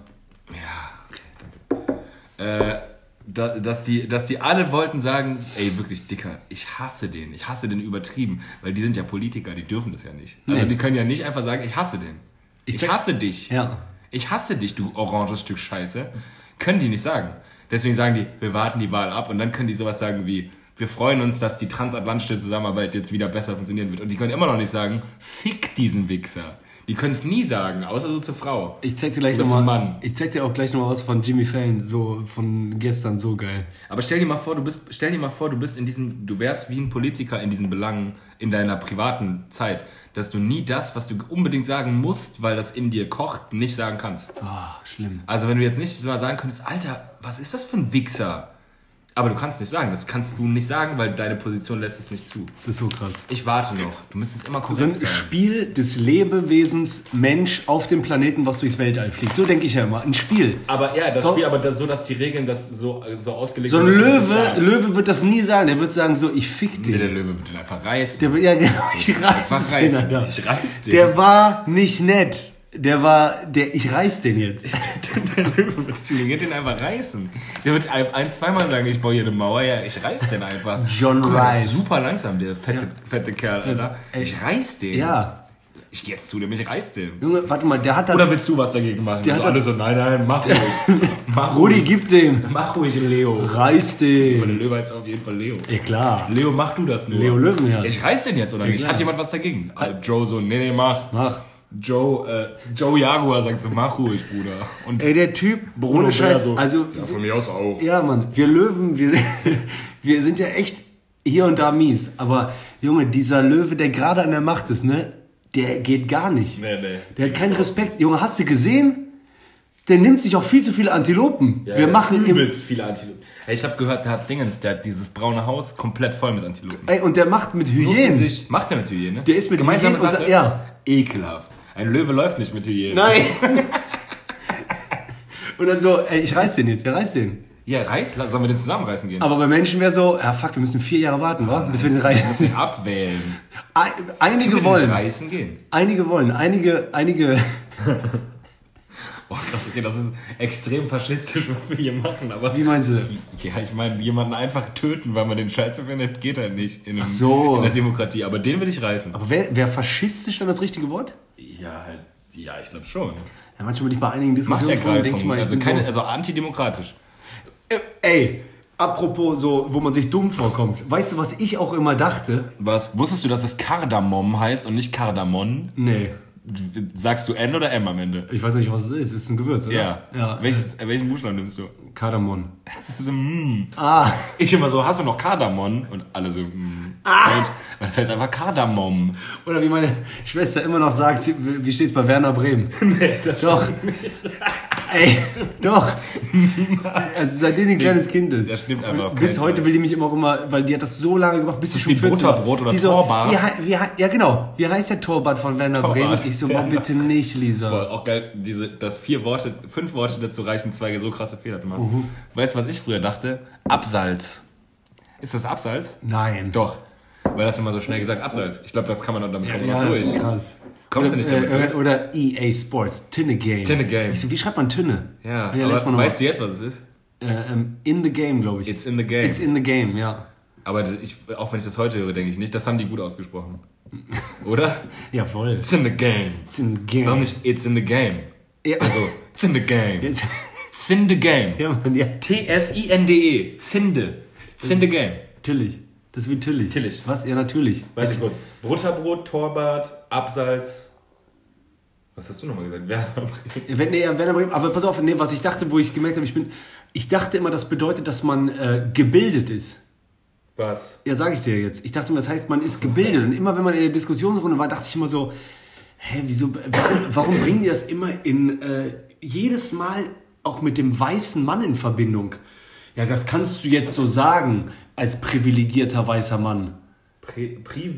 Ja, okay, danke. Äh, da, dass, die, dass die alle wollten sagen, ey, wirklich dicker, ich hasse den, ich hasse den übertrieben, weil die sind ja Politiker, die dürfen das ja nicht. Also Nee. die können ja nicht einfach sagen, ich hasse den. Ich, check- hasse dich. Ja. Ich hasse dich, du oranges Stück Scheiße. Können die nicht sagen. Deswegen sagen die, wir warten die Wahl ab und dann können die sowas sagen wie, wir freuen uns, dass die transatlantische Zusammenarbeit jetzt wieder besser funktionieren wird. Und die können immer noch nicht sagen, fick diesen Wichser. Die können es nie sagen, außer so zur Frau. Ich zeig dir gleich nochmal. Mann. Ich zeig dir auch gleich noch was von Jimmy Fallon, so von gestern, so geil. Aber stell dir mal vor, du bist, stell dir mal vor, du bist in diesen, du wärst wie ein Politiker in diesen Belangen in deiner privaten Zeit, dass du nie das, was du unbedingt sagen musst, weil das in dir kocht, nicht sagen kannst. Ah, schlimm. Also wenn du jetzt nicht mal sagen könntest, Alter, was ist das für ein Wichser? Aber du kannst nicht sagen, das kannst du nicht sagen, weil deine Position lässt es nicht zu. Das ist so krass. Ich warte noch. Du müsstest immer So ein korrekt sein. Spiel des Lebewesens Mensch auf dem Planeten, was durchs Weltall fliegt. So denke ich ja immer. Ein Spiel. Aber ja, das So- Spiel, aber das, so, dass die Regeln das so, so ausgelegt So ein sind, dass du das Löwe. Löwe wird das nie sagen. Der wird sagen so, ich fick Nee, der. Löwe wird den einfach reißen. Der wird, ja genau, ich einfach reiß reißen. Alter. Ich reiß den. Der war nicht nett. Der war, der, ich reiß den jetzt. [LAUGHS] der Löwe wird zu den den einfach reißen. Der wird ein, zweimal sagen, ich baue hier eine Mauer, ja, ich reiß den einfach. [LAUGHS] John mal, der Rice. ist super langsam, der fette, fette Kerl, Alter. Ich reiß den. Ja. Ich geh jetzt zu dem, ich reiß den. Junge, warte mal, der hat da. Oder willst du was dagegen machen? Der so hat- alle so, nein, nein, mach ruhig. [LAUGHS] mach Rudi, ruhig. gib dem. Mach ruhig, Leo. Reiß Aber der den. Löwe heißt auf jeden Fall Leo. Ja, klar. Leo, mach du das nur. Leo Löwenherz. Ich reiß den jetzt, oder nicht? klar. Hat jemand was dagegen? Äh, Joe so, nee, nee, mach. Mach. Joe, äh, Joe Jaguar sagt so, mach ruhig, Bruder. Und Ey, der Typ, Bruno Scheiß, so, also, ja, von mir aus auch. ja, Mann, wir Löwen, wir, [LAUGHS] wir sind ja echt hier und da mies. Aber, Junge, dieser Löwe, der gerade an der Macht ist, ne, der geht gar nicht. Nee, nee. Der hat keinen Respekt. Junge, hast du gesehen? Der nimmt sich auch viel zu viele Antilopen. wir machen übelst viele Antilopen. Ey, ich habe gehört, der hat Dingens, der hat dieses braune Haus komplett voll mit Antilopen. ey, und der macht mit Hyänen. sich. Macht der mit Hyänen? Der ist mit Gemeinsame Hyänen da- ja. Ekelhaft. Ein Löwe läuft nicht mit Hyänen. Nein. [LAUGHS] und dann so, ey, ich reiß den jetzt, er reißt den. Ja, reiß, lass- sollen wir den zusammenreißen gehen? Aber bei Menschen wäre so, ja fuck, wir müssen vier Jahre warten, wa? bis wir den reißen. den abwählen. Ei- Einige Können wir den wollen, nicht reißen gehen? einige wollen, einige, einige, [LAUGHS] Oh, krass, okay, das ist extrem faschistisch, was wir hier machen, aber... wie meinst du? Ja, ich meine, jemanden einfach töten, weil man den Scheiße findet, geht halt nicht in, einem, so. in der Demokratie. Aber den will ich reißen. Aber wäre wär faschistisch dann das richtige Wort? Ja, halt, ja, ich glaube schon. Ja, manchmal nicht bei einigen Diskussionsrunden denke ich mal, ich also, bin keine, so, also antidemokratisch. Äh, ey, apropos so, wo man sich dumm vorkommt. Weißt du, was ich auch immer dachte? Was? Wusstest du, dass es Kardamom heißt und nicht Kardamon? Nee, Sagst du N oder M am Ende? ich weiß nicht, was es ist. Es ist ein Gewürz, oder? Ja. ja. Welches, welchen Buchstaben nimmst du? Kardamom. Das ist so, mm. Ah, Ich immer so, hast du noch Kardamon? Und alle so, mm. Ah. Das heißt einfach Kardamom. oder wie meine Schwester immer noch sagt, wie steht's bei Werner Bremen? [LAUGHS] Nee, das Doch. Ey, doch. Also seitdem die ein kleines Kind ist. Das stimmt einfach auf Bis heute will die mich immer auch immer, weil die hat das so lange gemacht, bis sie schon wie 14 war. Butterbrot oder die so, Torбart. Wie, wie, ja genau, wie heißt der Torwart von Werner. Bremen? Ich so, mal bitte nicht, Lisa. Boah, auch geil, diese, dass vier Worte, fünf Worte dazu reichen, zwei so krasse Fehler zu machen. Mhm. Weißt du, was ich früher dachte? Absalz. Ist das Absalz? Nein. Doch. Weil das immer so schnell gesagt, Absalz. Ich glaube, das kann man dann damit kommt man Ja, noch durch. krass. Kommst du nicht damit oder, durch? Oder EA Sports, Tinne Game. Tinne Game. Ich so, wie schreibt man Tinne? Ja, ja aber weißt du jetzt, was es ist? äh, ähm, in the Game, glaube ich. It's in the game. It's in the Game, ja. aber ich, auch wenn ich das heute höre, denke ich nicht, das haben die gut ausgesprochen. Oder? [LAUGHS] Ja, voll. It's in the game. It's in the Game. Warum nicht It's in the game? Ja. Also, it's in the game. It's in the game. ja, Mann, ja. T-S-I-N-D-E. Zinde. It's in the game. Tillich. Das ist wie Tillich. Tillich. Was? Ja, natürlich. Weiß ich kurz. Butterbrot, Torbart, Absalz. Was hast du nochmal gesagt? Werner Bremen. Wenn, nee, Werner Bremen, aber pass auf, nee, was ich dachte, wo ich gemerkt habe, ich bin, ich dachte immer, das bedeutet, dass man äh, gebildet ist. Was? Ja, sage ich dir jetzt. Ich dachte immer, das heißt, man ist gebildet. Und immer, wenn man in der Diskussionsrunde war, dachte ich immer so, hä, wieso, warum, warum bringen die das immer in, äh, jedes Mal auch mit dem weißen Mann in Verbindung? Ja, das kannst du jetzt so sagen, als privilegierter weißer Mann. Pri, pri,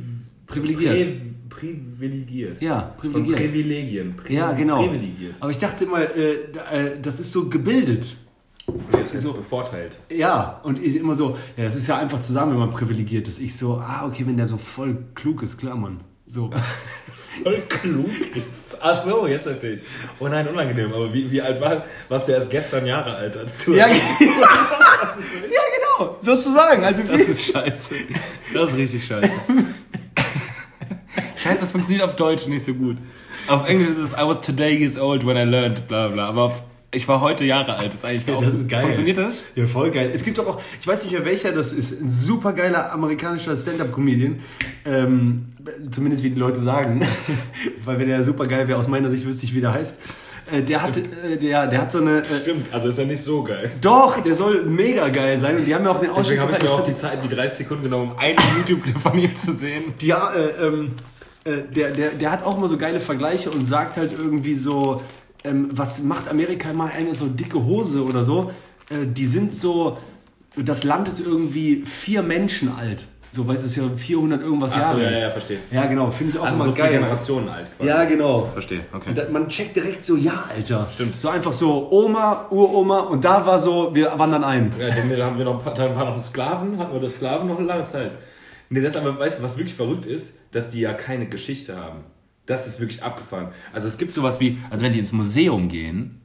Privilegiert. Pri, privilegiert. Ja, privilegiert. Von Privilegien. Pri, Ja, genau. Privilegiert. Aber ich dachte immer, äh, äh, das ist so gebildet. Das heißt So. bevorteilt. Ja, und immer so, ja, das ist ja einfach zusammen, wenn man privilegiert ist. Ich so, ah, okay, wenn der so voll klug ist, klar, Mann. So. [LAUGHS] Voll klug ist. Ach so, jetzt verstehe ich. Oh nein, unangenehm. Aber wie, wie alt war, warst du erst gestern Jahre alt, als du... ja, [LAUGHS] ge- ja, genau, sozusagen. Also Das ist scheiße. Das ist richtig scheiße. Scheiße, das funktioniert auf Deutsch nicht so gut. Auf Englisch ist es I was today years old when I learned, bla bla. Aber auf, ich war heute Jahre alt. Das ist eigentlich auch, das ist geil. Funktioniert das? Ja, voll geil. Es gibt doch auch, ich weiß nicht mehr welcher das ist, ein super geiler amerikanischer Stand-Up-Comedian. Ähm, zumindest wie die Leute sagen. [LAUGHS] Weil wenn er super geil wäre, aus meiner Sicht wüsste ich, wie der heißt. Äh, der, hat, äh, der, der hat so eine. Äh, Stimmt, also ist ja nicht so geil. doch, der soll mega geil sein. Und die haben ja auch den Ausschnitt Deswegen habe ich mir auch die Zeit, die 30 Sekunden genommen, um ein Ein YouTube-Clip von ihm zu sehen. Ja, äh, ähm, äh, der, der, der hat auch immer so geile Vergleiche und sagt halt irgendwie so, ähm, was macht Amerika mal eine so dicke Hose oder so? Äh, die sind so, das Land ist irgendwie vier Menschen alt. So, weil es ist ja 400 irgendwas Ach so, Jahre ja, ist. ja, verstehe. Ja, genau, finde ich auch Also immer so vier geil. Generationen alt. quasi. Ja, genau. Verstehe, okay. Da- Man checkt direkt so, ja, Alter. Stimmt. So einfach so Oma, Uroma und da war so, wir wandern ein. Ja, dann haben wir noch, dann waren noch Sklaven, hatten wir das Sklaven noch eine lange Zeit. Nee, das aber, weißt du, was wirklich verrückt ist, dass die ja keine Geschichte haben. Das ist wirklich abgefahren. Also es gibt sowas wie, also wenn die ins Museum gehen,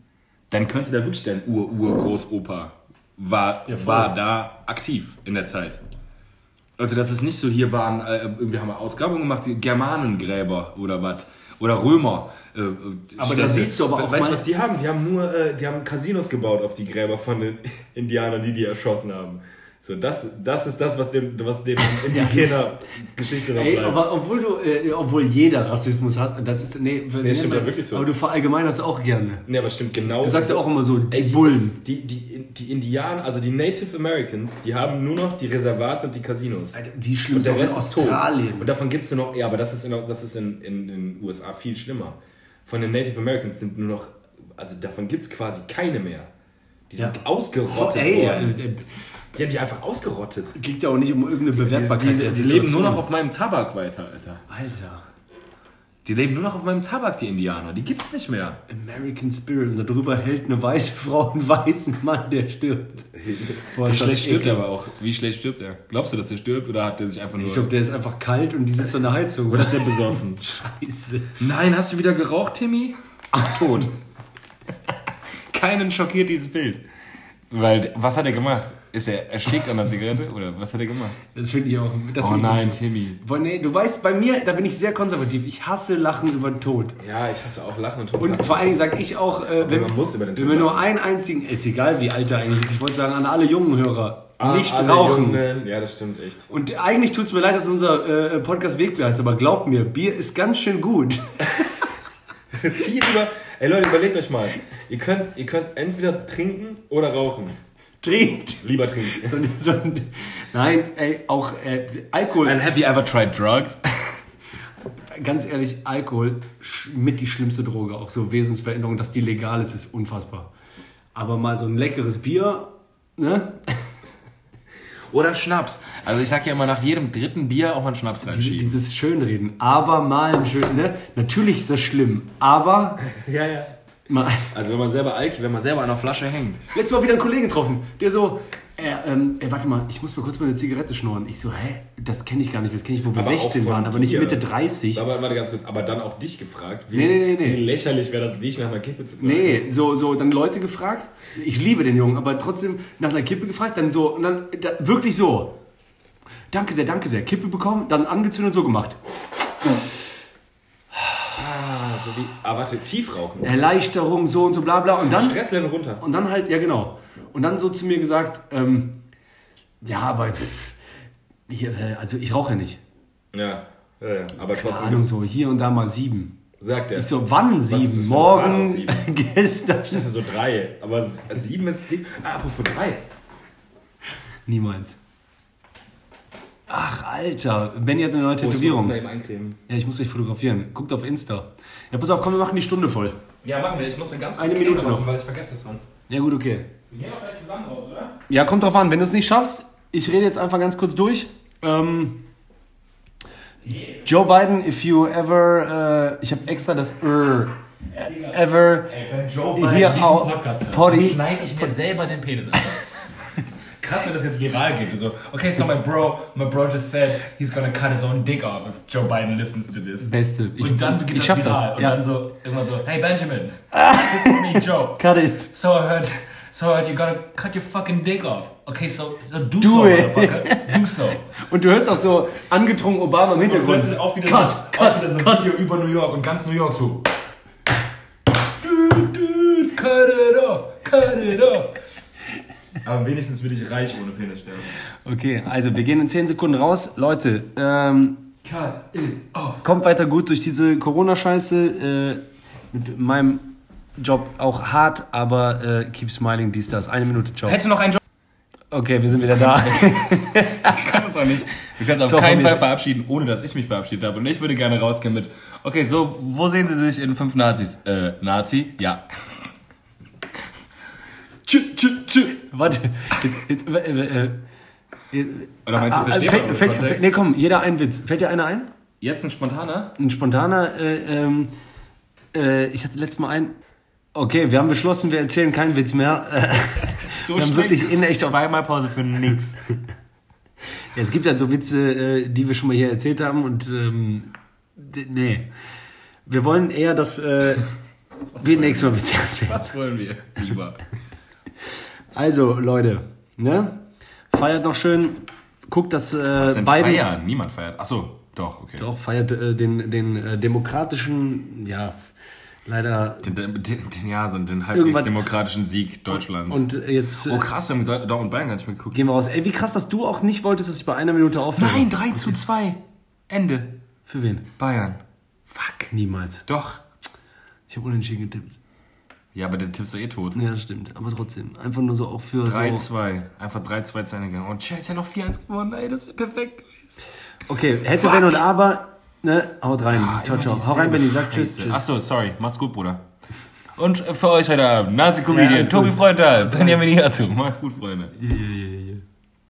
dann könnte da wirklich dein Ur-Ur-Großopa war, Ja, war da aktiv in der Zeit. Also das ist nicht so, hier waren, äh, irgendwie haben wir Ausgrabungen gemacht, die Germanengräber oder was. Oder Römer. Äh, äh, Aber da siehst du aber auch weißt du, was die haben? Die haben nur, äh, die haben Casinos gebaut auf die Gräber von den Indianern, die die erschossen haben. So, das, das ist das, was dem, was dem [LAUGHS] indigener Geschichte noch Ey, bleibt. aber obwohl du, äh, obwohl jeder Rassismus hast, das ist, nee, nee stimmt ja wirklich so. Aber du verallgemeinerst auch gerne. nee, aber stimmt genau. Du sagst ja auch immer so, die Ey, die, Bullen. Die, die, die Indianer, also die Native Americans, die haben nur noch die Reservate und die Casinos. Alter, wie schlimm Und ist der in Rest ist tot. Und davon gibt es nur noch, ja, aber das ist in, das ist in, in den USA viel schlimmer. Von den Native Americans sind nur noch, also davon gibt es quasi keine mehr. Die sind Ja. ausgerottet Ey, worden. also, äh, Die haben die einfach ausgerottet. geht ja auch nicht um irgendeine Bewertbarkeit. die, der die leben nur noch auf meinem Tabak weiter, Alter. Alter. Die leben nur noch auf meinem Tabak, die Indianer. Die gibt's nicht mehr. American Spirit. Und darüber hält eine weiße Frau einen weißen Mann, der stirbt. Boah, Wie schlecht stirbt er aber auch. Wie schlecht stirbt er? Glaubst du, dass er stirbt oder hat der sich einfach nur... Ich glaube, der ist einfach kalt und die sitzt an der Heizung. oder ist der besoffen? [LAUGHS] Scheiße. Nein, hast du wieder geraucht, Timmy? Tot. [LAUGHS] Keinen schockiert dieses Bild. Weil, was hat er gemacht? Ist er erstickt an der Zigarette oder was hat er gemacht? Das finde ich auch. Das Oh ich nein, auch- Timmy. Boah, nee, du weißt, bei mir, da bin ich sehr konservativ. Ich hasse Lachen über den Tod. Ja, ich hasse auch Lachen und Und vor allen Dingen sage ich auch, äh, wenn, man muss über den wenn Tod wir nur einen einzigen, ist egal wie alt er eigentlich ist, ich wollte sagen, an alle jungen Hörer, nicht alle rauchen. Jungen, ja, das stimmt echt. Und eigentlich tut es mir leid, dass unser äh, Podcast Wegbier heißt, aber glaubt mir, Bier ist ganz schön gut. [LAUGHS] Viel lieber, ey Leute, überlegt euch mal. Ihr könnt, ihr könnt entweder trinken oder rauchen. Trinkt. Lieber trinken. So, so, nein, ey, auch äh, Alkohol, And have you ever tried drugs? [LAUGHS] ganz ehrlich, Alkohol mit die schlimmste Droge, auch so Wesensveränderung, dass die legal ist, ist unfassbar. Aber mal so ein leckeres Bier, ne? [LAUGHS] Oder Schnaps. Also ich sag ja immer, nach jedem dritten Bier auch mal einen Schnaps reinschieben. dieses Schönreden. Aber mal ein schön, ne? Natürlich ist das schlimm, aber [LAUGHS] Ja, ja. Also wenn man selber Alk, wenn man Selber an der Flasche hängt. Letztes Mal wieder einen Kollegen getroffen, der so, äh, ähm, ey, warte mal, ich muss mal kurz mal eine Zigarette schnorren. Ich so, hä, das kenne ich gar nicht, das kenne ich, wo wir Aber auch 16 von waren, aber nicht. Mitte 30. Aber warte ganz kurz, aber dann auch dich gefragt. Wie, Nee, nee, nee, nee. wie lächerlich wäre das, dich nach einer Kippe zu fragen. Nee, so, so, dann Leute gefragt. Ich liebe den Jungen, aber trotzdem nach einer Kippe gefragt, dann so, und dann da, wirklich so. Danke sehr, danke sehr. Kippe bekommen, dann angezündet und so gemacht. Ah, so wie, ah, warte, Tiefrauchen. Erleichterung, so und so, bla bla. Und dann, Stresslevel runter. und dann halt, ja genau. Und dann so zu mir gesagt, ähm, ja, aber, [LAUGHS] hier, äh, also ich rauche ja nicht. Ja, ja, ja. aber Keine trotzdem. Ahnung, so hier und da mal sieben. Sagt er. Ich so, wann sieben? Morgen, sieben? [LAUGHS] gestern. Ich dachte so drei, aber sieben ist dick. Ah, apropos drei. Niemals. Ach, Alter. Benny hat eine neue Oh, ich muss Tätowierung. eincremen. Ja, ich muss dich fotografieren. Guckt auf Insta. Ja, pass auf, komm, wir machen die Stunde voll. Ja, machen wir. Ich muss mir ganz Eine Minute noch. weil ich vergesse es sonst. Ja, gut, okay. Wir gehen auch gleich zusammen raus, oder? Ja, kommt drauf an. Wenn du es nicht schaffst, ich rede jetzt einfach ganz kurz durch. Ähm, Joe Biden, if you ever, äh, ich habe extra das er ever Wenn Joe hier auch Potty. schneide ich mir selber den Penis ab. Krass, wenn das jetzt viral geht. So, okay, so my bro, my bro just said he's gonna cut his own dick off if Joe Biden listens to this. Beste. Ich, und dann geht ich das schaff viral. das. Und Ja. dann so, irgendwann so, hey Benjamin, [LAUGHS] this is me, Joe. Cut it. So I heard, so I heard you gotta cut your fucking dick off. Okay, so, so do, Do so, it. motherfucker. Do so. [LAUGHS] Und du hörst auch so angetrunken Obama im Und Hintergrund. plötzlich auch wieder Cut, so, cut, auch wieder so ein Video über New York und ganz New York so. Dude, dude, cut it off, cut it off. Aber wenigstens will ich reich ohne Penis sterben. Okay, also wir gehen in 10 Sekunden raus. Leute, ähm, off. kommt weiter gut durch diese Corona-Scheiße. Äh, mit meinem Job auch hart, aber äh, keep smiling, dies, das. Eine Minute, ciao. Hätte noch einen Job. Okay, wir sind wieder da. [LAUGHS] kann es auch nicht. Wir können es auf So, keinen Fall verabschieden, ohne dass ich mich verabschiedet habe. Und ich würde gerne rausgehen mit, okay, so, wo sehen Sie sich in fünf Nazis? Äh, Nazi? Ja. Tschü, tschü, tschü. Warte, jetzt, jetzt, äh, äh, äh, Oder meinst du, versteht fällt, den fällt, Kontext? fällt, Nee, komm, jeder ein Witz. Fällt dir einer ein? Jetzt ein spontaner? Ein spontaner, äh, ähm, äh, ich hatte letztes Mal einen. Okay, wir haben beschlossen, wir erzählen keinen Witz mehr. Äh, [LAUGHS] So Wir haben wirklich in echt auf- Zweimal Pause für nix. [LAUGHS] Ja, es gibt halt so Witze, äh, die wir schon mal hier erzählt haben und ähm, nee. Wir wollen eher, dass äh, [LAUGHS] wir nächstes Mal Witze erzählen. Was wollen wir? Lieber. Also, Leute, ne? Feiert noch schön. Guckt, dass äh, Biden feiern? Niemand feiert. Achso, doch, okay. auch feiert äh, den, den äh, demokratischen, ja, leider. Den, den, den, ja, so den halbwegs demokratischen Sieg Deutschlands. Und äh, jetzt äh, oh krass, wir haben Dor- Dortmund Bayern gar nicht mehr geguckt. gehen wir raus. Ey, wie krass, dass du auch nicht wolltest, dass ich bei einer Minute aufhöre. Nein, 3 zu 2. Ende. Für wen? Bayern. Fuck. Niemals. Doch. Ich habe unentschieden getippt. Ja, aber der Tipp ist doch eh tot. Ja, das stimmt. Aber trotzdem. Einfach nur so auch für so. 3-2. Einfach 3-2 zu Ende gegangen. Und Chelsea hat noch 4-1 gewonnen. Ey, das wäre perfekt gewesen. Okay, hätte, wenn und aber. Ne, haut rein. Ah, ciao, ciao. Hau rein, Benny. Sag tschüss. Tschüss. Achso, sorry. Macht's gut, Bruder. Und für euch heute Abend, Nazi-Comedian, Ja, Tobi. Freundal, Benjamin Iasu. Macht's gut, Freunde. Ja, ja, ja, ja.